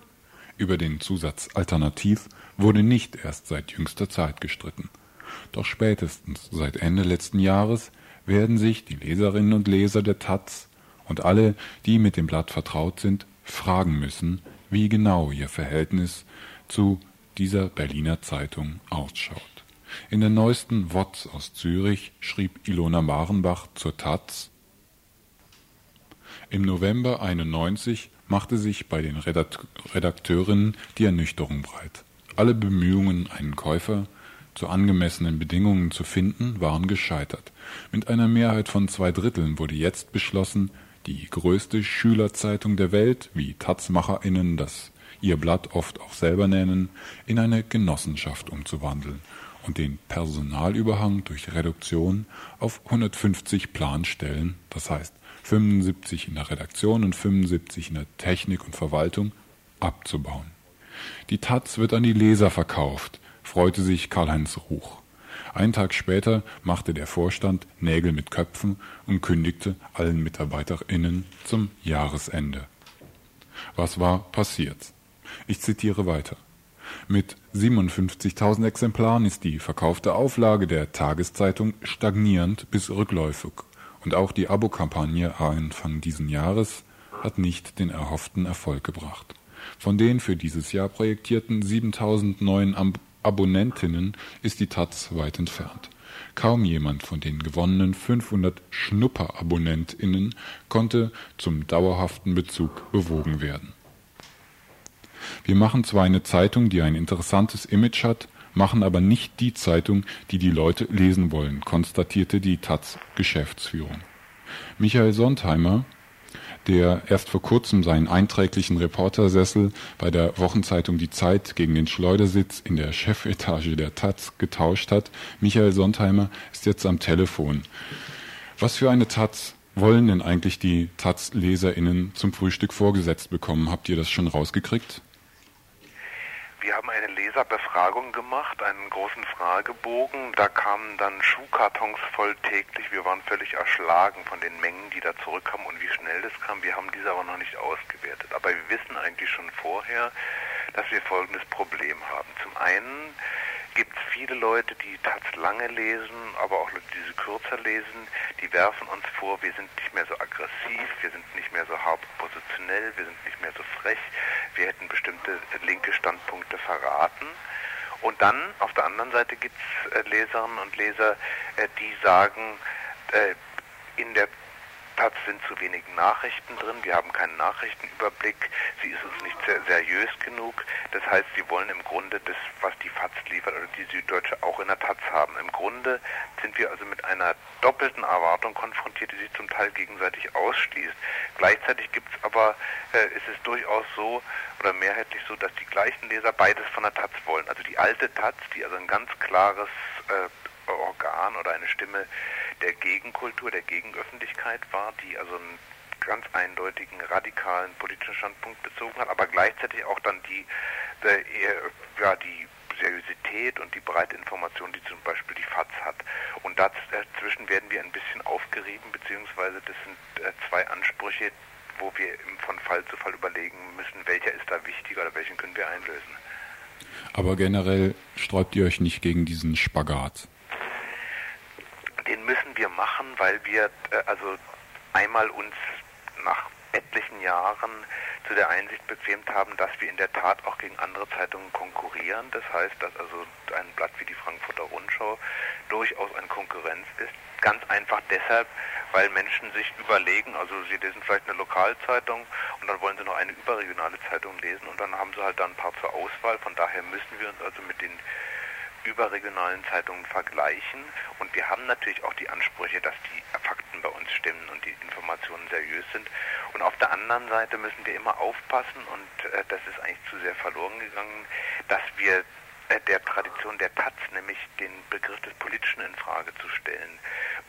[SPEAKER 4] Über den Zusatz Alternativ wurde nicht erst seit jüngster Zeit gestritten. Doch spätestens seit Ende letzten Jahres werden sich die Leserinnen und Leser der Taz und alle, die mit dem Blatt vertraut sind, fragen müssen, wie genau ihr Verhältnis zu dieser Berliner Zeitung ausschaut. In der neuesten WOTS aus Zürich schrieb Ilona Marenbach zur Taz Im November 91 machte sich bei den Redakteurinnen die Ernüchterung breit. Alle Bemühungen, einen Käufer zu angemessenen Bedingungen zu finden, waren gescheitert. Mit einer Mehrheit von zwei Dritteln wurde jetzt beschlossen, die größte Schülerzeitung der Welt, wie Tatzmacherinnen das ihr Blatt oft auch selber nennen, in eine Genossenschaft umzuwandeln und den Personalüberhang durch Reduktion auf 150 Planstellen, das heißt 75 in der Redaktion und 75 in der Technik und Verwaltung, abzubauen. Die Taz wird an die Leser verkauft, freute sich Karl-Heinz Ruch. Einen Tag später machte der Vorstand Nägel mit Köpfen und kündigte allen MitarbeiterInnen zum Jahresende. Was war passiert? Ich zitiere weiter. Mit 57.000 Exemplaren ist die verkaufte Auflage der Tageszeitung stagnierend bis rückläufig und auch die Abokampagne Anfang diesen Jahres hat nicht den erhofften Erfolg gebracht. Von den für dieses Jahr projektierten 7000 neuen Ab Abonnentinnen ist die Taz weit entfernt. Kaum jemand von den gewonnenen 500 Schnupperabonnentinnen konnte zum dauerhaften Bezug bewogen werden. Wir machen zwar eine Zeitung, die ein interessantes Image hat, machen aber nicht die Zeitung, die die Leute lesen wollen, konstatierte die taz Geschäftsführung. Michael Sontheimer, der erst vor kurzem seinen einträglichen Reportersessel bei der Wochenzeitung Die Zeit gegen den Schleudersitz in der Chefetage der Taz getauscht hat, Michael Sontheimer ist jetzt am Telefon. Was für eine Taz wollen denn eigentlich die Taz-LeserInnen zum Frühstück vorgesetzt bekommen? Habt ihr das schon rausgekriegt?
[SPEAKER 8] Wir haben eine Leserbefragung gemacht, einen großen Fragebogen. Da kamen dann Schuhkartons voll täglich. Wir waren völlig erschlagen von den Mengen, die da zurückkamen und wie schnell das kam. Wir haben diese aber noch nicht ausgewertet. Aber wir wissen eigentlich schon vorher, dass wir folgendes Problem haben. Zum einen gibt es viele Leute, die Taz lange lesen, aber auch Leute, die sie kürzer lesen, die werfen uns vor, wir sind nicht mehr so aggressiv, wir sind nicht mehr so hart positionell, wir sind nicht mehr so frech, wir hätten bestimmte linke Standpunkte verraten. Und dann auf der anderen Seite gibt es äh, Leserinnen und Leser, äh, die sagen, äh, in der Taz sind zu wenig Nachrichten drin, wir haben keinen Nachrichtenüberblick, sie ist uns nicht sehr seriös genug. Das heißt, sie wollen im Grunde das, was die FAZ liefert oder die Süddeutsche auch in der Taz haben. Im Grunde sind wir also mit einer doppelten Erwartung konfrontiert, die sich zum Teil gegenseitig ausschließt. Gleichzeitig gibt es aber, äh, ist es durchaus so oder mehrheitlich so, dass die gleichen Leser beides von der Taz wollen. Also die alte Taz, die also ein ganz klares äh, Organ oder eine Stimme der Gegenkultur, der Gegenöffentlichkeit war, die also einen ganz eindeutigen radikalen politischen Standpunkt bezogen hat, aber gleichzeitig auch dann die, äh, ja, die Seriosität und die breite Information, die zum Beispiel die FAZ hat. Und dazwischen werden wir ein bisschen aufgerieben, beziehungsweise das sind äh, zwei Ansprüche, wo wir von Fall zu Fall überlegen müssen, welcher ist da wichtiger oder welchen können wir einlösen.
[SPEAKER 4] Aber generell sträubt ihr euch nicht gegen diesen Spagat?
[SPEAKER 8] den müssen wir machen, weil wir äh, also einmal uns nach etlichen Jahren zu der Einsicht bequemt haben, dass wir in der Tat auch gegen andere Zeitungen konkurrieren. Das heißt, dass also ein Blatt wie die Frankfurter Rundschau durchaus eine Konkurrenz ist. Ganz einfach deshalb, weil Menschen sich überlegen, also sie lesen vielleicht eine Lokalzeitung und dann wollen sie noch eine überregionale Zeitung lesen und dann haben sie halt da ein paar zur Auswahl. Von daher müssen wir uns also mit den überregionalen Zeitungen vergleichen. Und wir haben natürlich auch die Ansprüche, dass die Fakten bei uns stimmen und die Informationen seriös sind. Und auf der anderen Seite müssen wir immer aufpassen, und äh, das ist eigentlich zu sehr verloren gegangen, dass wir äh, der Tradition der Taz, nämlich den Begriff des Politischen in Frage zu stellen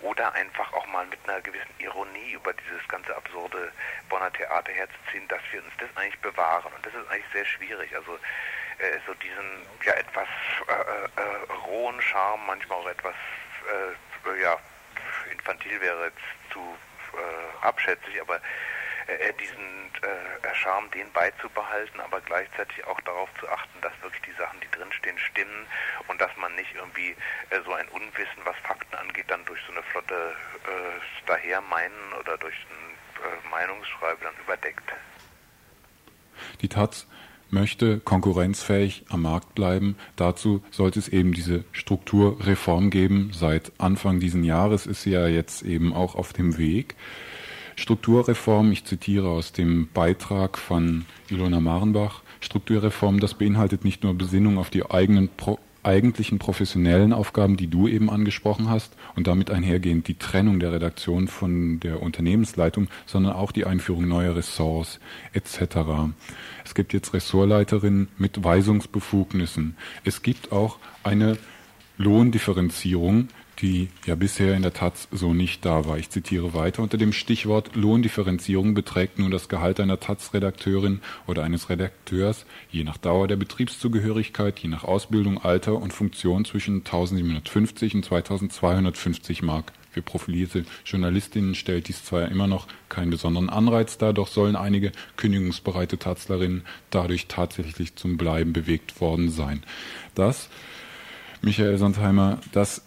[SPEAKER 8] oder einfach auch mal mit einer gewissen Ironie über dieses ganze absurde Bonner Theater herzuziehen, dass wir uns das eigentlich bewahren. Und das ist eigentlich sehr schwierig. Also äh, so diesen ja etwas äh, äh, rohen Charme, manchmal auch etwas äh, ja infantil wäre jetzt zu äh, abschätzig, aber äh, diesen Charme, den beizubehalten, aber gleichzeitig auch darauf zu achten, dass wirklich die Sachen, die drinstehen, stimmen und dass man nicht irgendwie so ein Unwissen, was Fakten angeht, dann durch so eine flotte daher meinen oder durch ein Meinungsschreiben dann überdeckt.
[SPEAKER 4] Die Taz möchte konkurrenzfähig am Markt bleiben. Dazu sollte es eben diese Strukturreform geben. Seit Anfang diesen Jahres ist sie ja jetzt eben auch auf dem Weg. Strukturreform, ich zitiere aus dem Beitrag von Ilona Marenbach, Strukturreform, das beinhaltet nicht nur Besinnung auf die eigenen Pro eigentlichen professionellen Aufgaben, die du eben angesprochen hast, und damit einhergehend die Trennung der Redaktion von der Unternehmensleitung, sondern auch die Einführung neuer Ressorts etc. Es gibt jetzt Ressortleiterinnen mit Weisungsbefugnissen. Es gibt auch eine Lohndifferenzierung, die ja bisher in der Taz so nicht da war. Ich zitiere weiter. Unter dem Stichwort Lohndifferenzierung beträgt nun das Gehalt einer Taz-Redakteurin oder eines Redakteurs je nach Dauer der Betriebszugehörigkeit, je nach Ausbildung, Alter und Funktion zwischen 1750 und 2250 Mark. Für profilierte Journalistinnen stellt dies zwar immer noch keinen besonderen Anreiz dar, doch sollen einige kündigungsbereite Tazlerinnen dadurch tatsächlich zum Bleiben bewegt worden sein. Das, Michael Sondheimer, das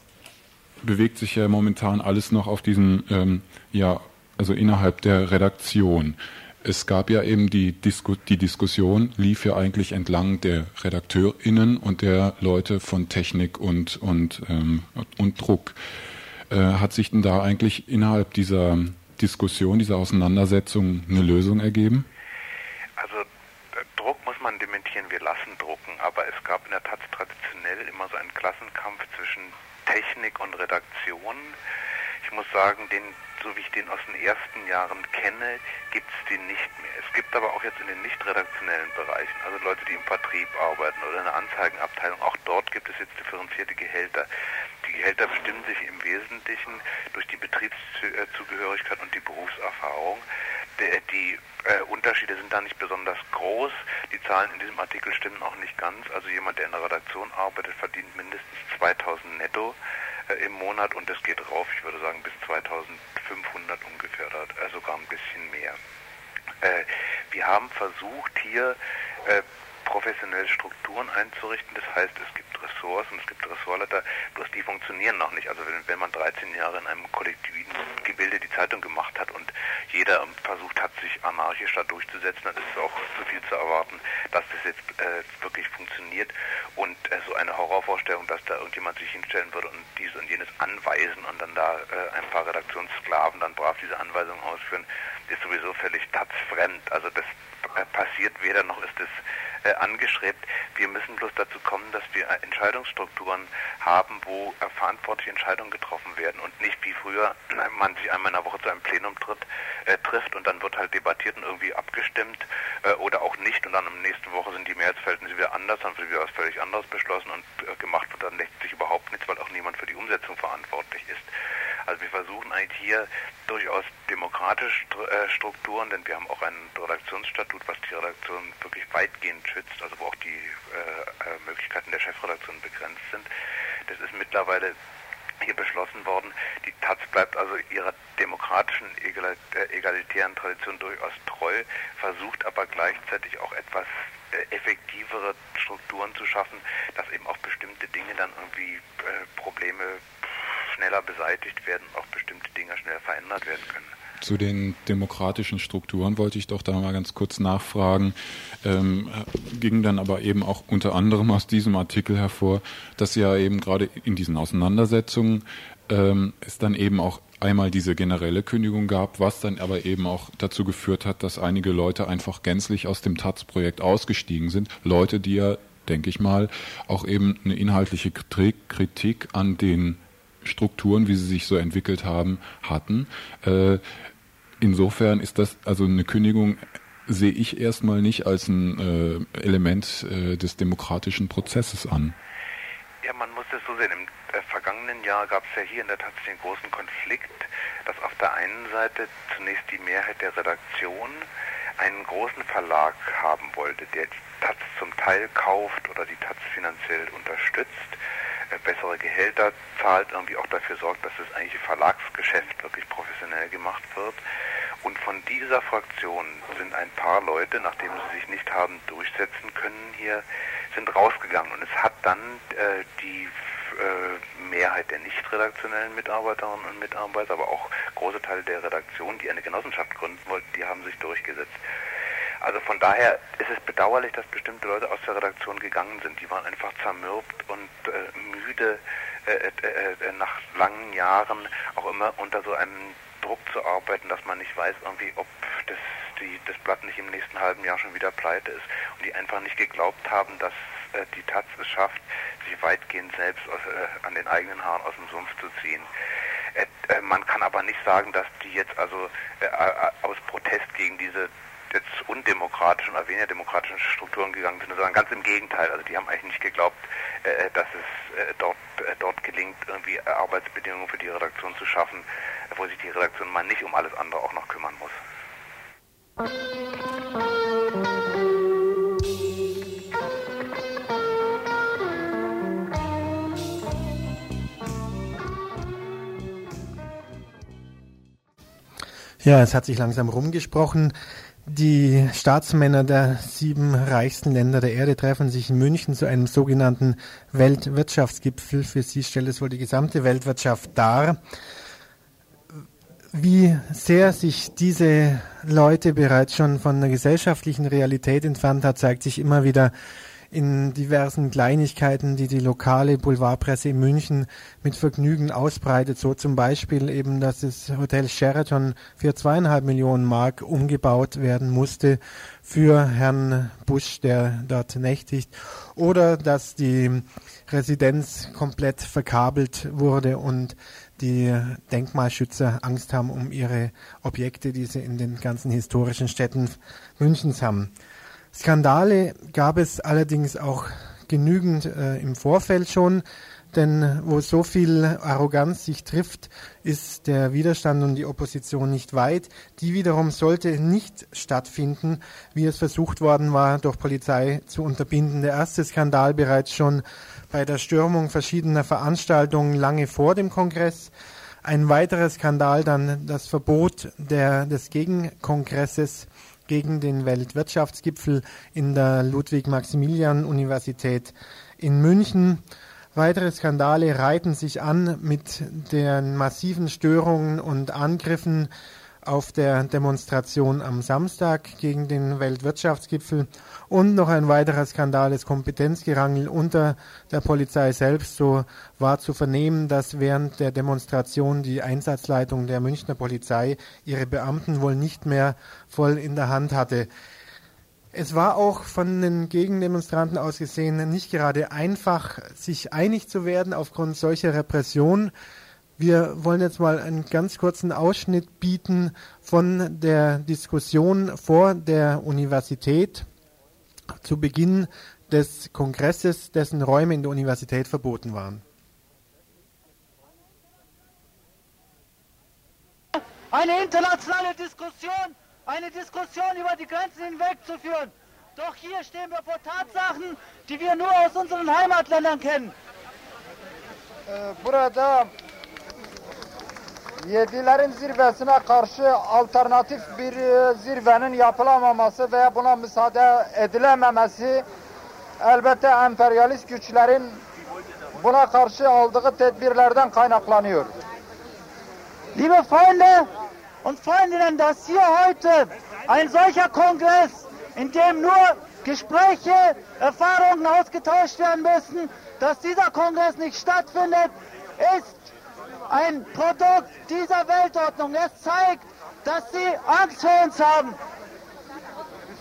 [SPEAKER 4] bewegt sich ja momentan alles noch auf diesen, ähm, ja, also innerhalb der Redaktion. Es gab ja eben die, Disku die Diskussion, lief ja eigentlich entlang der RedakteurInnen und der Leute von Technik und, und, ähm, und Druck. Äh, hat sich denn da eigentlich innerhalb dieser Diskussion, dieser Auseinandersetzung eine Lösung ergeben?
[SPEAKER 8] Also Druck muss man dementieren, wir lassen drucken, aber es gab in der Tat traditionell immer so einen Klassenkampf zwischen Technik und Redaktion. Ich muss sagen, den, so wie ich den aus den ersten Jahren kenne, gibt es den nicht mehr. Es gibt aber auch jetzt in den nicht redaktionellen Bereichen, also Leute, die im Vertrieb arbeiten oder in der Anzeigenabteilung, auch dort gibt es jetzt differenzierte Gehälter. Die Gehälter bestimmen sich im Wesentlichen durch die Betriebszugehörigkeit und die Berufserfahrung. Die, äh, Unterschiede sind da nicht besonders groß. Die Zahlen in diesem Artikel stimmen auch nicht ganz. Also jemand, der in der Redaktion arbeitet, verdient mindestens 2000 netto äh, im Monat und das geht rauf, ich würde sagen, bis 2500 ungefähr, äh, sogar ein bisschen mehr. Äh, wir haben versucht, hier äh, professionelle Strukturen einzurichten. Das heißt, es gibt Ressorts und es gibt Ressortleiter, bloß die funktionieren noch nicht. Also wenn, wenn man 13 Jahre in einem kollektiven Gebilde die Zeitung gemacht hat und jeder versucht hat, sich anarchisch da durchzusetzen, dann ist es auch zu viel zu erwarten, dass das jetzt äh, wirklich funktioniert. Und äh, so eine Horrorvorstellung, dass da irgendjemand sich hinstellen würde und dies und jenes anweisen und dann da äh, ein paar Redaktionssklaven dann brav diese Anweisungen ausführen, ist sowieso völlig tatzfremd. Also das äh, passiert weder noch ist es äh, angestrebt. Wir müssen bloß dazu kommen, dass wir äh, Entscheidungsstrukturen haben, wo äh, verantwortliche Entscheidungen getroffen werden und nicht wie früher man sich einmal in der Woche zu einem Plenum tritt, äh, trifft und dann wird halt debattiert und irgendwie abgestimmt oder auch nicht und dann der nächsten Woche sind die Mehrheitsverhältnisse wieder anders, dann wird wieder was völlig anderes beschlossen und gemacht wird dann letztlich überhaupt nichts, weil auch niemand für die Umsetzung verantwortlich ist. Also wir versuchen eigentlich hier durchaus demokratische Strukturen, denn wir haben auch ein Redaktionsstatut, was die Redaktion wirklich weitgehend schützt, also wo auch die äh, äh, Möglichkeiten der Chefredaktion begrenzt sind. Das ist mittlerweile hier beschlossen worden. Die Taz bleibt also ihrer demokratischen, egalitären Tradition durchaus treu, versucht aber gleichzeitig auch etwas effektivere Strukturen zu schaffen, dass eben auch bestimmte Dinge dann irgendwie äh, Probleme schneller beseitigt werden, auch bestimmte Dinge schneller verändert werden können.
[SPEAKER 4] Zu den demokratischen Strukturen wollte ich doch da mal ganz kurz nachfragen. Ähm, ging dann aber eben auch unter anderem aus diesem Artikel hervor, dass ja eben gerade in diesen Auseinandersetzungen ähm, es dann eben auch einmal diese generelle Kündigung gab, was dann aber eben auch dazu geführt hat, dass einige Leute einfach gänzlich aus dem Taz-Projekt ausgestiegen sind. Leute, die ja, denke ich mal, auch eben eine inhaltliche Kritik an den Strukturen, wie sie sich so entwickelt haben, hatten. Äh, insofern ist das also eine Kündigung sehe ich erstmal nicht als ein äh, Element äh, des demokratischen Prozesses an.
[SPEAKER 8] Ja, man muss das so sehen. Im äh, vergangenen Jahr gab es ja hier in der Tat den großen Konflikt, dass auf der einen Seite zunächst die Mehrheit der Redaktion einen großen Verlag haben wollte, der die Taz zum Teil kauft oder die Taz finanziell unterstützt bessere Gehälter zahlt, irgendwie auch dafür sorgt, dass das eigentliche Verlagsgeschäft wirklich professionell gemacht wird. Und von dieser Fraktion sind ein paar Leute, nachdem sie sich nicht haben durchsetzen können hier, sind rausgegangen. Und es hat dann äh, die äh, Mehrheit der nicht redaktionellen Mitarbeiterinnen und Mitarbeiter, aber auch große Teile der Redaktion, die eine Genossenschaft gründen wollten, die haben sich durchgesetzt. Also von daher ist es bedauerlich, dass bestimmte Leute aus der Redaktion gegangen sind. Die waren einfach zermürbt und äh, müde äh, äh, äh nach langen Jahren auch immer unter so einem Druck zu arbeiten, dass man nicht weiß, irgendwie, ob das, die, das Blatt nicht im nächsten halben Jahr schon wieder pleite ist. Und die einfach nicht geglaubt haben, dass äh, die Taz es schafft, sich weitgehend selbst aus, äh, an den eigenen Haaren aus dem Sumpf zu ziehen. Äh, äh man kann aber nicht sagen, dass die jetzt also äh, äh, aus Protest gegen diese jetzt undemokratischen oder weniger demokratischen Strukturen gegangen sind, sondern ganz im Gegenteil. Also die haben eigentlich nicht geglaubt, äh, dass es äh, dort, äh, dort gelingt, irgendwie Arbeitsbedingungen für die Redaktion zu schaffen, wo sich die Redaktion mal nicht um alles andere auch noch kümmern muss.
[SPEAKER 5] Ja, es hat sich langsam rumgesprochen. Die Staatsmänner der sieben reichsten Länder der Erde treffen sich in München zu einem sogenannten Weltwirtschaftsgipfel. Für sie stellt es wohl die gesamte Weltwirtschaft dar. Wie sehr sich diese Leute bereits schon von der gesellschaftlichen Realität entfernt hat, zeigt sich immer wieder in diversen Kleinigkeiten, die die lokale Boulevardpresse in München mit Vergnügen ausbreitet. So zum Beispiel eben, dass das Hotel Sheraton für zweieinhalb Millionen Mark umgebaut werden musste für Herrn Busch, der dort nächtigt. Oder dass die Residenz komplett verkabelt wurde und die Denkmalschützer Angst haben um ihre Objekte, die sie in den ganzen historischen Städten Münchens haben. Skandale gab es allerdings auch genügend äh, im Vorfeld schon, denn wo so viel Arroganz sich trifft, ist der Widerstand und die Opposition nicht weit. Die wiederum sollte nicht stattfinden, wie es versucht worden war, durch Polizei zu unterbinden. Der erste Skandal bereits schon bei der Stürmung verschiedener Veranstaltungen lange vor dem Kongress. Ein weiterer Skandal dann das Verbot der, des Gegenkongresses gegen den Weltwirtschaftsgipfel in der Ludwig-Maximilian-Universität in München. Weitere Skandale reiten sich an mit den massiven Störungen und Angriffen auf der Demonstration am Samstag gegen den Weltwirtschaftsgipfel und noch ein weiterer Skandal des Kompetenzgerangel unter der Polizei selbst. So war zu vernehmen, dass während der Demonstration die Einsatzleitung der Münchner Polizei ihre Beamten wohl nicht mehr voll in der Hand hatte. Es war auch von den Gegendemonstranten aus gesehen nicht gerade einfach, sich einig zu werden aufgrund solcher Repression. Wir wollen jetzt mal einen ganz kurzen Ausschnitt bieten von der Diskussion vor der Universität zu Beginn des Kongresses, dessen Räume in der Universität verboten waren.
[SPEAKER 9] Eine internationale Diskussion, eine Diskussion über die Grenzen hinweg zu führen. Doch hier stehen wir vor Tatsachen, die wir nur aus unseren Heimatländern kennen.
[SPEAKER 10] Äh, burada Yedilerin zirvesine karşı alternatif bir e, zirvenin yapılamaması veya buna müsaade edilememesi elbette emperyalist güçlerin buna karşı aldığı tedbirlerden kaynaklanıyor.
[SPEAKER 9] Liebe Freunde und Freundinnen, dass hier heute ein solcher Kongress, in dem nur Gespräche, Erfahrungen ausgetauscht werden müssen, dass dieser Kongress nicht stattfindet, ist ein Produkt dieser Weltordnung. Es zeigt, dass sie Angst vor uns haben.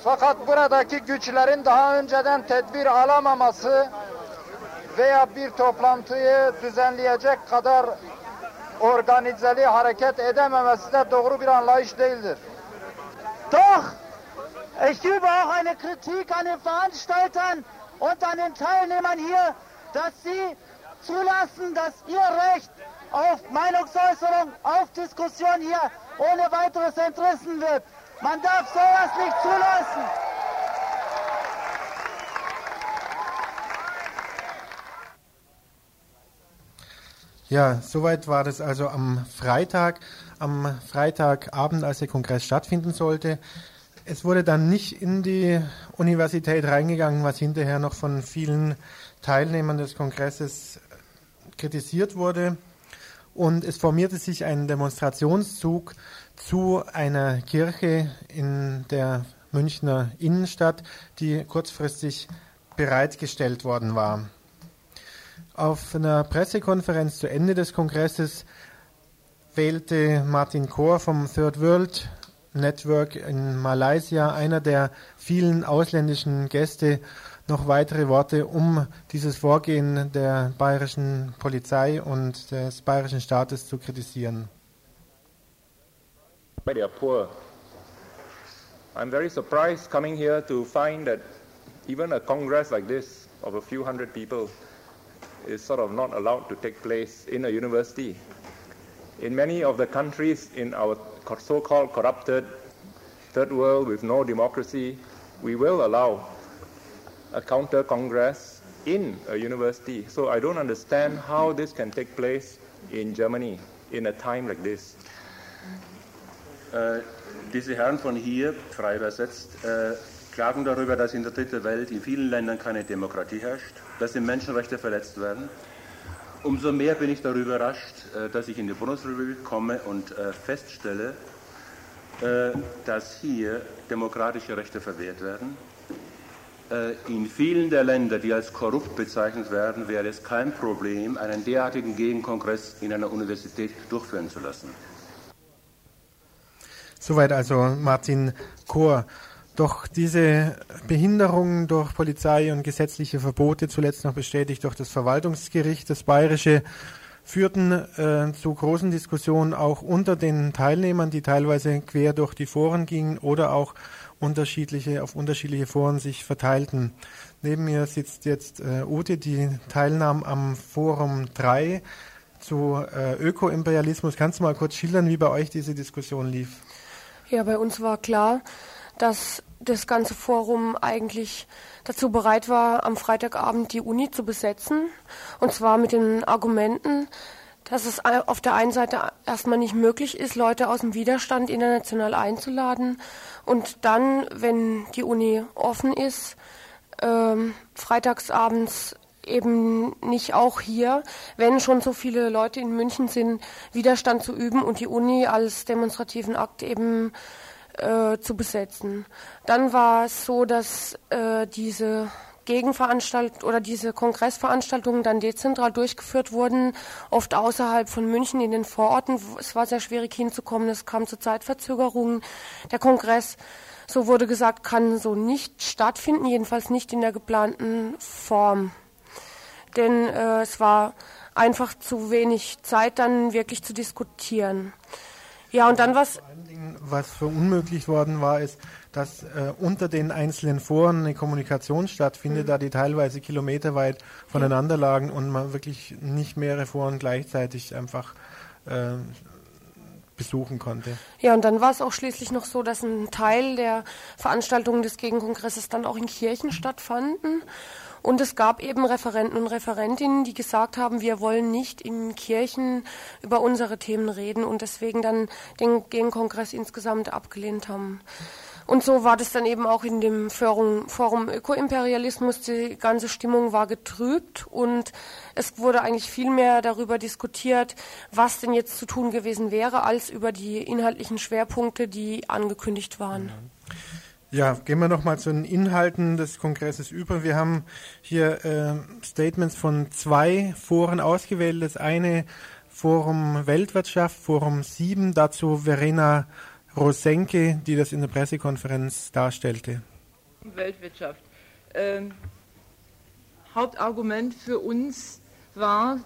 [SPEAKER 10] Fakat buradaki güçlerin daha önceden tedbir alamaması veya bir toplantıyı düzenleyecek kadar organizeli hareket edememesi de doğru bir anlayış değildir.
[SPEAKER 9] Doch, ich übe auch eine Kritik an den Veranstaltern und an den Teilnehmern hier, dass sie zulassen, dass ihr Recht auf Meinungsäußerung, auf Diskussion hier ohne weiteres entrissen wird. Man darf sowas nicht zulassen.
[SPEAKER 5] Ja, soweit war das also am Freitag, am Freitagabend, als der Kongress stattfinden sollte. Es wurde dann nicht in die Universität reingegangen, was hinterher noch von vielen Teilnehmern des Kongresses kritisiert wurde und es formierte sich ein Demonstrationszug zu einer Kirche in der Münchner Innenstadt, die kurzfristig bereitgestellt worden war. Auf einer Pressekonferenz zu Ende des Kongresses wählte Martin Kohr vom Third World Network in Malaysia, einer der vielen ausländischen Gäste, noch weitere Worte, um dieses Vorgehen der bayerischen Polizei und des bayerischen Staates zu kritisieren.
[SPEAKER 11] They are poor. I'm very surprised coming here to find that even a congress like this of a few hundred people is sort of not allowed to take place in a university. In many of the countries in our so-called corrupted third world with no democracy, we will allow a counter congress in a university. So I don't understand how this can take place in Germany in a time like this.
[SPEAKER 12] Äh, diese Herren von hier, frei übersetzt, äh, klagen darüber, dass in der dritten Welt in vielen Ländern keine Demokratie herrscht, dass die Menschenrechte verletzt werden. Umso mehr bin ich darüber überrascht, äh, dass ich in die Bundesrepublik komme und äh, feststelle, äh, dass hier demokratische Rechte verwehrt werden. Äh, in vielen der Länder, die als korrupt bezeichnet werden, wäre es kein Problem, einen derartigen Gegenkongress in einer Universität durchführen zu lassen.
[SPEAKER 5] Soweit also Martin Kohr. Doch diese Behinderung durch Polizei und gesetzliche Verbote, zuletzt noch bestätigt durch das Verwaltungsgericht, das Bayerische, führten äh, zu großen Diskussionen auch unter den Teilnehmern, die teilweise quer durch die Foren gingen oder auch unterschiedliche, auf unterschiedliche Foren sich verteilten. Neben mir sitzt jetzt äh, Ute, die teilnahm am Forum 3 zu äh, Ökoimperialismus. Kannst du mal kurz schildern, wie bei euch diese Diskussion lief?
[SPEAKER 13] Ja, bei uns war klar, dass das ganze Forum eigentlich dazu bereit war, am Freitagabend die Uni zu besetzen. Und zwar mit den Argumenten, dass es auf der einen Seite erstmal nicht möglich ist, Leute aus dem Widerstand international einzuladen und dann, wenn die Uni offen ist, ähm, freitagsabends eben nicht auch hier, wenn schon so viele Leute in München sind, Widerstand zu üben und die Uni als demonstrativen Akt eben äh, zu besetzen. Dann war es so, dass äh, diese Gegenveranstaltungen oder diese Kongressveranstaltungen dann dezentral durchgeführt wurden, oft außerhalb von München in den Vororten. Es war sehr schwierig hinzukommen, es kam zu Zeitverzögerungen. Der Kongress, so wurde gesagt, kann so nicht stattfinden, jedenfalls nicht in der geplanten Form denn äh, es war einfach zu wenig Zeit, dann wirklich zu diskutieren. Ja, und dann was.
[SPEAKER 5] Was verunmöglicht worden war, ist, dass äh, unter den einzelnen Foren eine Kommunikation stattfindet, mhm. da die teilweise kilometerweit voneinander lagen und man wirklich nicht mehrere Foren gleichzeitig einfach äh, besuchen konnte.
[SPEAKER 13] Ja, und dann war es auch schließlich noch so, dass ein Teil der Veranstaltungen des Gegenkongresses dann auch in Kirchen stattfanden. Und es gab eben Referenten und Referentinnen, die gesagt haben, wir wollen nicht in Kirchen über unsere Themen reden und deswegen dann den Gegenkongress insgesamt abgelehnt haben. Und so war das dann eben auch in dem Forum, Forum Ökoimperialismus. Die ganze Stimmung war getrübt und es wurde eigentlich viel mehr darüber diskutiert, was denn jetzt zu tun gewesen wäre, als über die inhaltlichen Schwerpunkte, die angekündigt waren. Mhm.
[SPEAKER 5] Ja, gehen wir nochmal zu den Inhalten des Kongresses über. Wir haben hier äh, Statements von zwei Foren ausgewählt. Das eine Forum Weltwirtschaft, Forum 7, dazu Verena Rosenke, die das in der Pressekonferenz darstellte.
[SPEAKER 14] Weltwirtschaft. Ähm, Hauptargument für uns war,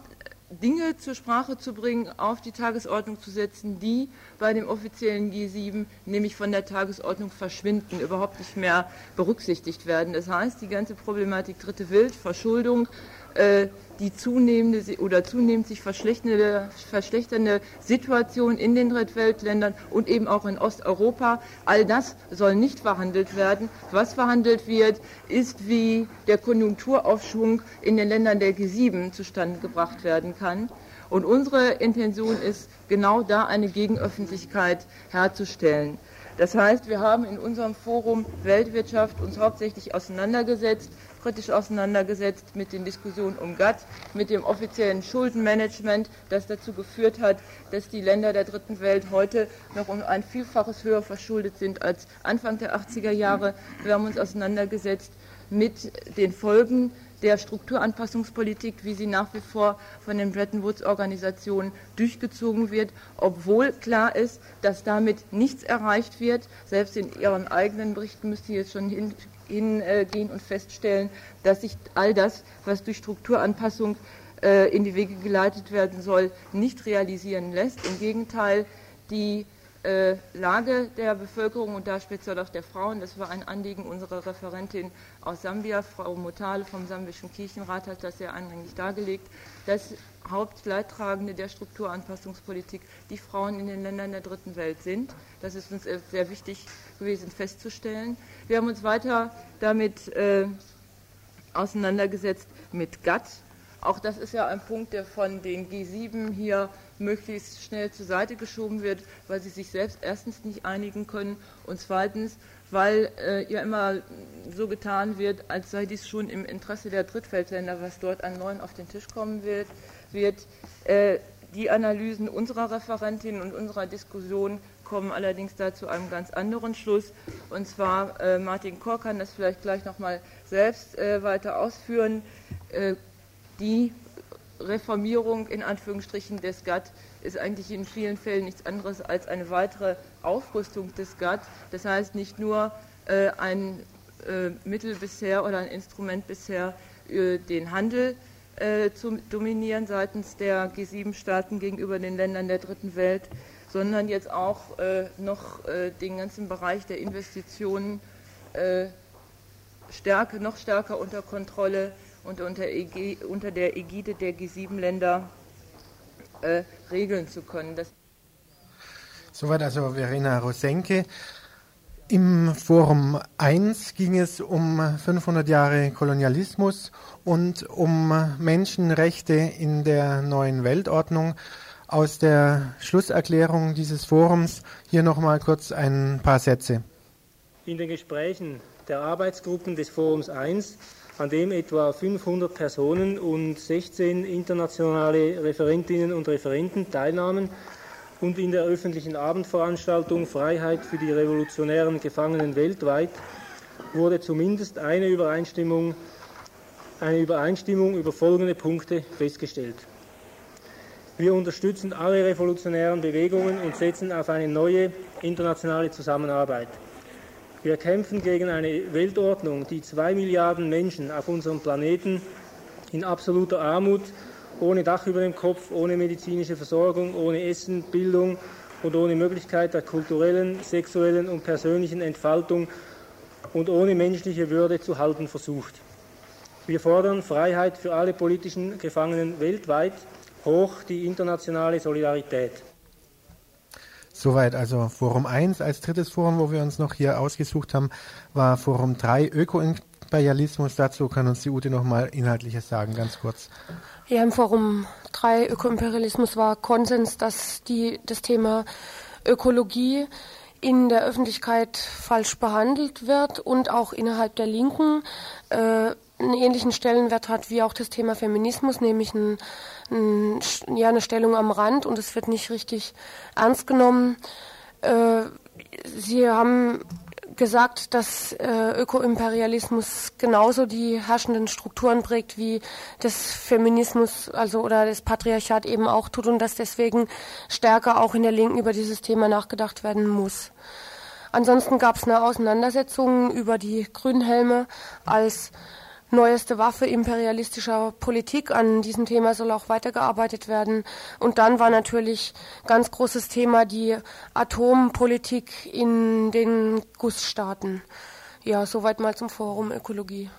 [SPEAKER 14] Dinge zur Sprache zu bringen, auf die Tagesordnung zu setzen, die bei dem offiziellen G7 nämlich von der Tagesordnung verschwinden, überhaupt nicht mehr berücksichtigt werden. Das heißt, die ganze Problematik dritte Wild, Verschuldung, äh, die zunehmende oder zunehmend sich verschlechternde, verschlechternde Situation in den Drittweltländern und eben auch in Osteuropa. All das soll nicht verhandelt werden. Was verhandelt wird, ist, wie der Konjunkturaufschwung in den Ländern der G7 zustande gebracht werden kann. Und unsere Intention ist, genau da eine Gegenöffentlichkeit herzustellen. Das heißt, wir haben in unserem Forum Weltwirtschaft uns hauptsächlich auseinandergesetzt kritisch auseinandergesetzt mit den Diskussionen um GATT, mit dem offiziellen Schuldenmanagement, das dazu geführt hat, dass die Länder der dritten Welt heute noch um ein Vielfaches höher verschuldet sind als Anfang der 80er Jahre. Wir haben uns auseinandergesetzt mit den Folgen der Strukturanpassungspolitik, wie sie nach wie vor von den Bretton Woods-Organisationen durchgezogen wird, obwohl klar ist, dass damit nichts erreicht wird. Selbst in ihren eigenen Berichten müsste jetzt schon hingehen äh, und feststellen, dass sich all das, was durch Strukturanpassung äh, in die Wege geleitet werden soll, nicht realisieren lässt. Im Gegenteil, die äh, Lage der Bevölkerung und da speziell auch der Frauen. Das war ein Anliegen unserer Referentin aus Sambia, Frau Motale vom Sambischen Kirchenrat hat das sehr eindringlich dargelegt. Das Hauptleidtragende der Strukturanpassungspolitik die Frauen in den Ländern der dritten Welt sind. Das ist uns sehr wichtig gewesen festzustellen. Wir haben uns weiter damit äh, auseinandergesetzt mit GATT. Auch das ist ja ein Punkt, der von den G7 hier möglichst schnell zur Seite geschoben wird, weil sie sich selbst erstens nicht einigen können und zweitens, weil äh, ja immer so getan wird, als sei dies schon im Interesse der Drittfeldländer, was dort an Neuen auf den Tisch kommen wird. wird. Äh, die Analysen unserer Referentin und unserer Diskussion kommen allerdings da zu einem ganz anderen Schluss. Und zwar, äh, Martin Korr kann das vielleicht gleich nochmal selbst äh, weiter ausführen. Äh, die Reformierung in Anführungsstrichen des GATT ist eigentlich in vielen Fällen nichts anderes als eine weitere Aufrüstung des GATT. Das heißt nicht nur äh, ein äh, Mittel bisher oder ein Instrument bisher, äh, den Handel äh, zu dominieren seitens der G7-Staaten gegenüber den Ländern der dritten Welt, sondern jetzt auch äh, noch äh, den ganzen Bereich der Investitionen stärke, noch stärker unter Kontrolle und unter, unter der Ägide der G7-Länder äh, regeln zu können. Das
[SPEAKER 5] Soweit also Verena Rosenke. Im Forum 1 ging es um 500 Jahre Kolonialismus und um Menschenrechte in der neuen Weltordnung. Aus der Schlusserklärung dieses Forums hier nochmal kurz ein paar Sätze.
[SPEAKER 15] In den Gesprächen der Arbeitsgruppen des Forums 1 an dem etwa 500 Personen und 16 internationale Referentinnen und Referenten teilnahmen und in der öffentlichen Abendveranstaltung Freiheit für die revolutionären Gefangenen weltweit wurde zumindest eine Übereinstimmung, eine Übereinstimmung über folgende Punkte festgestellt. Wir unterstützen alle revolutionären Bewegungen und setzen auf eine neue internationale Zusammenarbeit. Wir kämpfen gegen eine Weltordnung, die zwei Milliarden Menschen auf unserem Planeten in absoluter Armut, ohne Dach über dem Kopf, ohne medizinische Versorgung, ohne Essen, Bildung und ohne Möglichkeit der kulturellen, sexuellen und persönlichen Entfaltung und ohne menschliche Würde zu halten versucht. Wir fordern Freiheit für alle politischen Gefangenen weltweit, hoch die internationale Solidarität.
[SPEAKER 5] Soweit also Forum 1. Als drittes Forum, wo wir uns noch hier ausgesucht haben, war Forum 3 Ökoimperialismus. Dazu kann uns die Ute noch mal Inhaltliches sagen, ganz kurz.
[SPEAKER 13] Ja, im Forum 3 Ökoimperialismus war Konsens, dass die, das Thema Ökologie in der Öffentlichkeit falsch behandelt wird und auch innerhalb der Linken äh, einen ähnlichen Stellenwert hat wie auch das Thema Feminismus, nämlich ein, ein, ja, eine Stellung am Rand und es wird nicht richtig ernst genommen. Äh, Sie haben gesagt, dass äh, Ökoimperialismus genauso die herrschenden Strukturen prägt, wie das Feminismus, also oder das Patriarchat eben auch tut und dass deswegen stärker auch in der Linken über dieses Thema nachgedacht werden muss. Ansonsten gab es eine Auseinandersetzung über die Grünhelme als neueste Waffe imperialistischer Politik. An diesem Thema soll auch weitergearbeitet werden. Und dann war natürlich ganz großes Thema die Atompolitik in den Gussstaaten. Ja, soweit mal zum Forum Ökologie.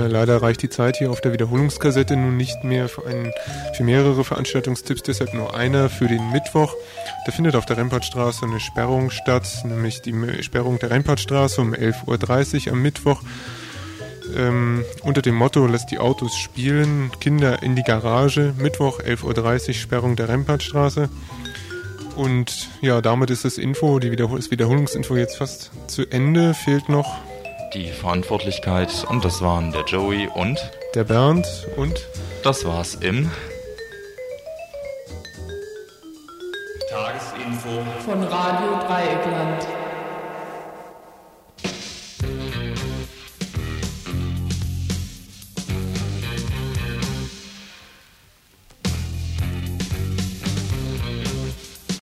[SPEAKER 3] Ja, leider reicht die Zeit hier auf der Wiederholungskassette nun nicht mehr für, einen, für mehrere Veranstaltungstipps, deshalb nur einer für den Mittwoch. Da findet auf der Rempartstraße eine Sperrung statt, nämlich die Sperrung der Rempartstraße um 11.30 Uhr am Mittwoch. Ähm, unter dem Motto Lasst die Autos spielen, Kinder in die Garage, Mittwoch 11.30 Uhr Sperrung der Rempartstraße. Und ja, damit ist das Info, die Wiederhol das Wiederholungsinfo jetzt fast zu Ende. Fehlt noch
[SPEAKER 2] die Verantwortlichkeit und das waren der Joey und
[SPEAKER 3] der Bernd und
[SPEAKER 2] das war's im
[SPEAKER 1] Tagesinfo von Radio Dreieckland.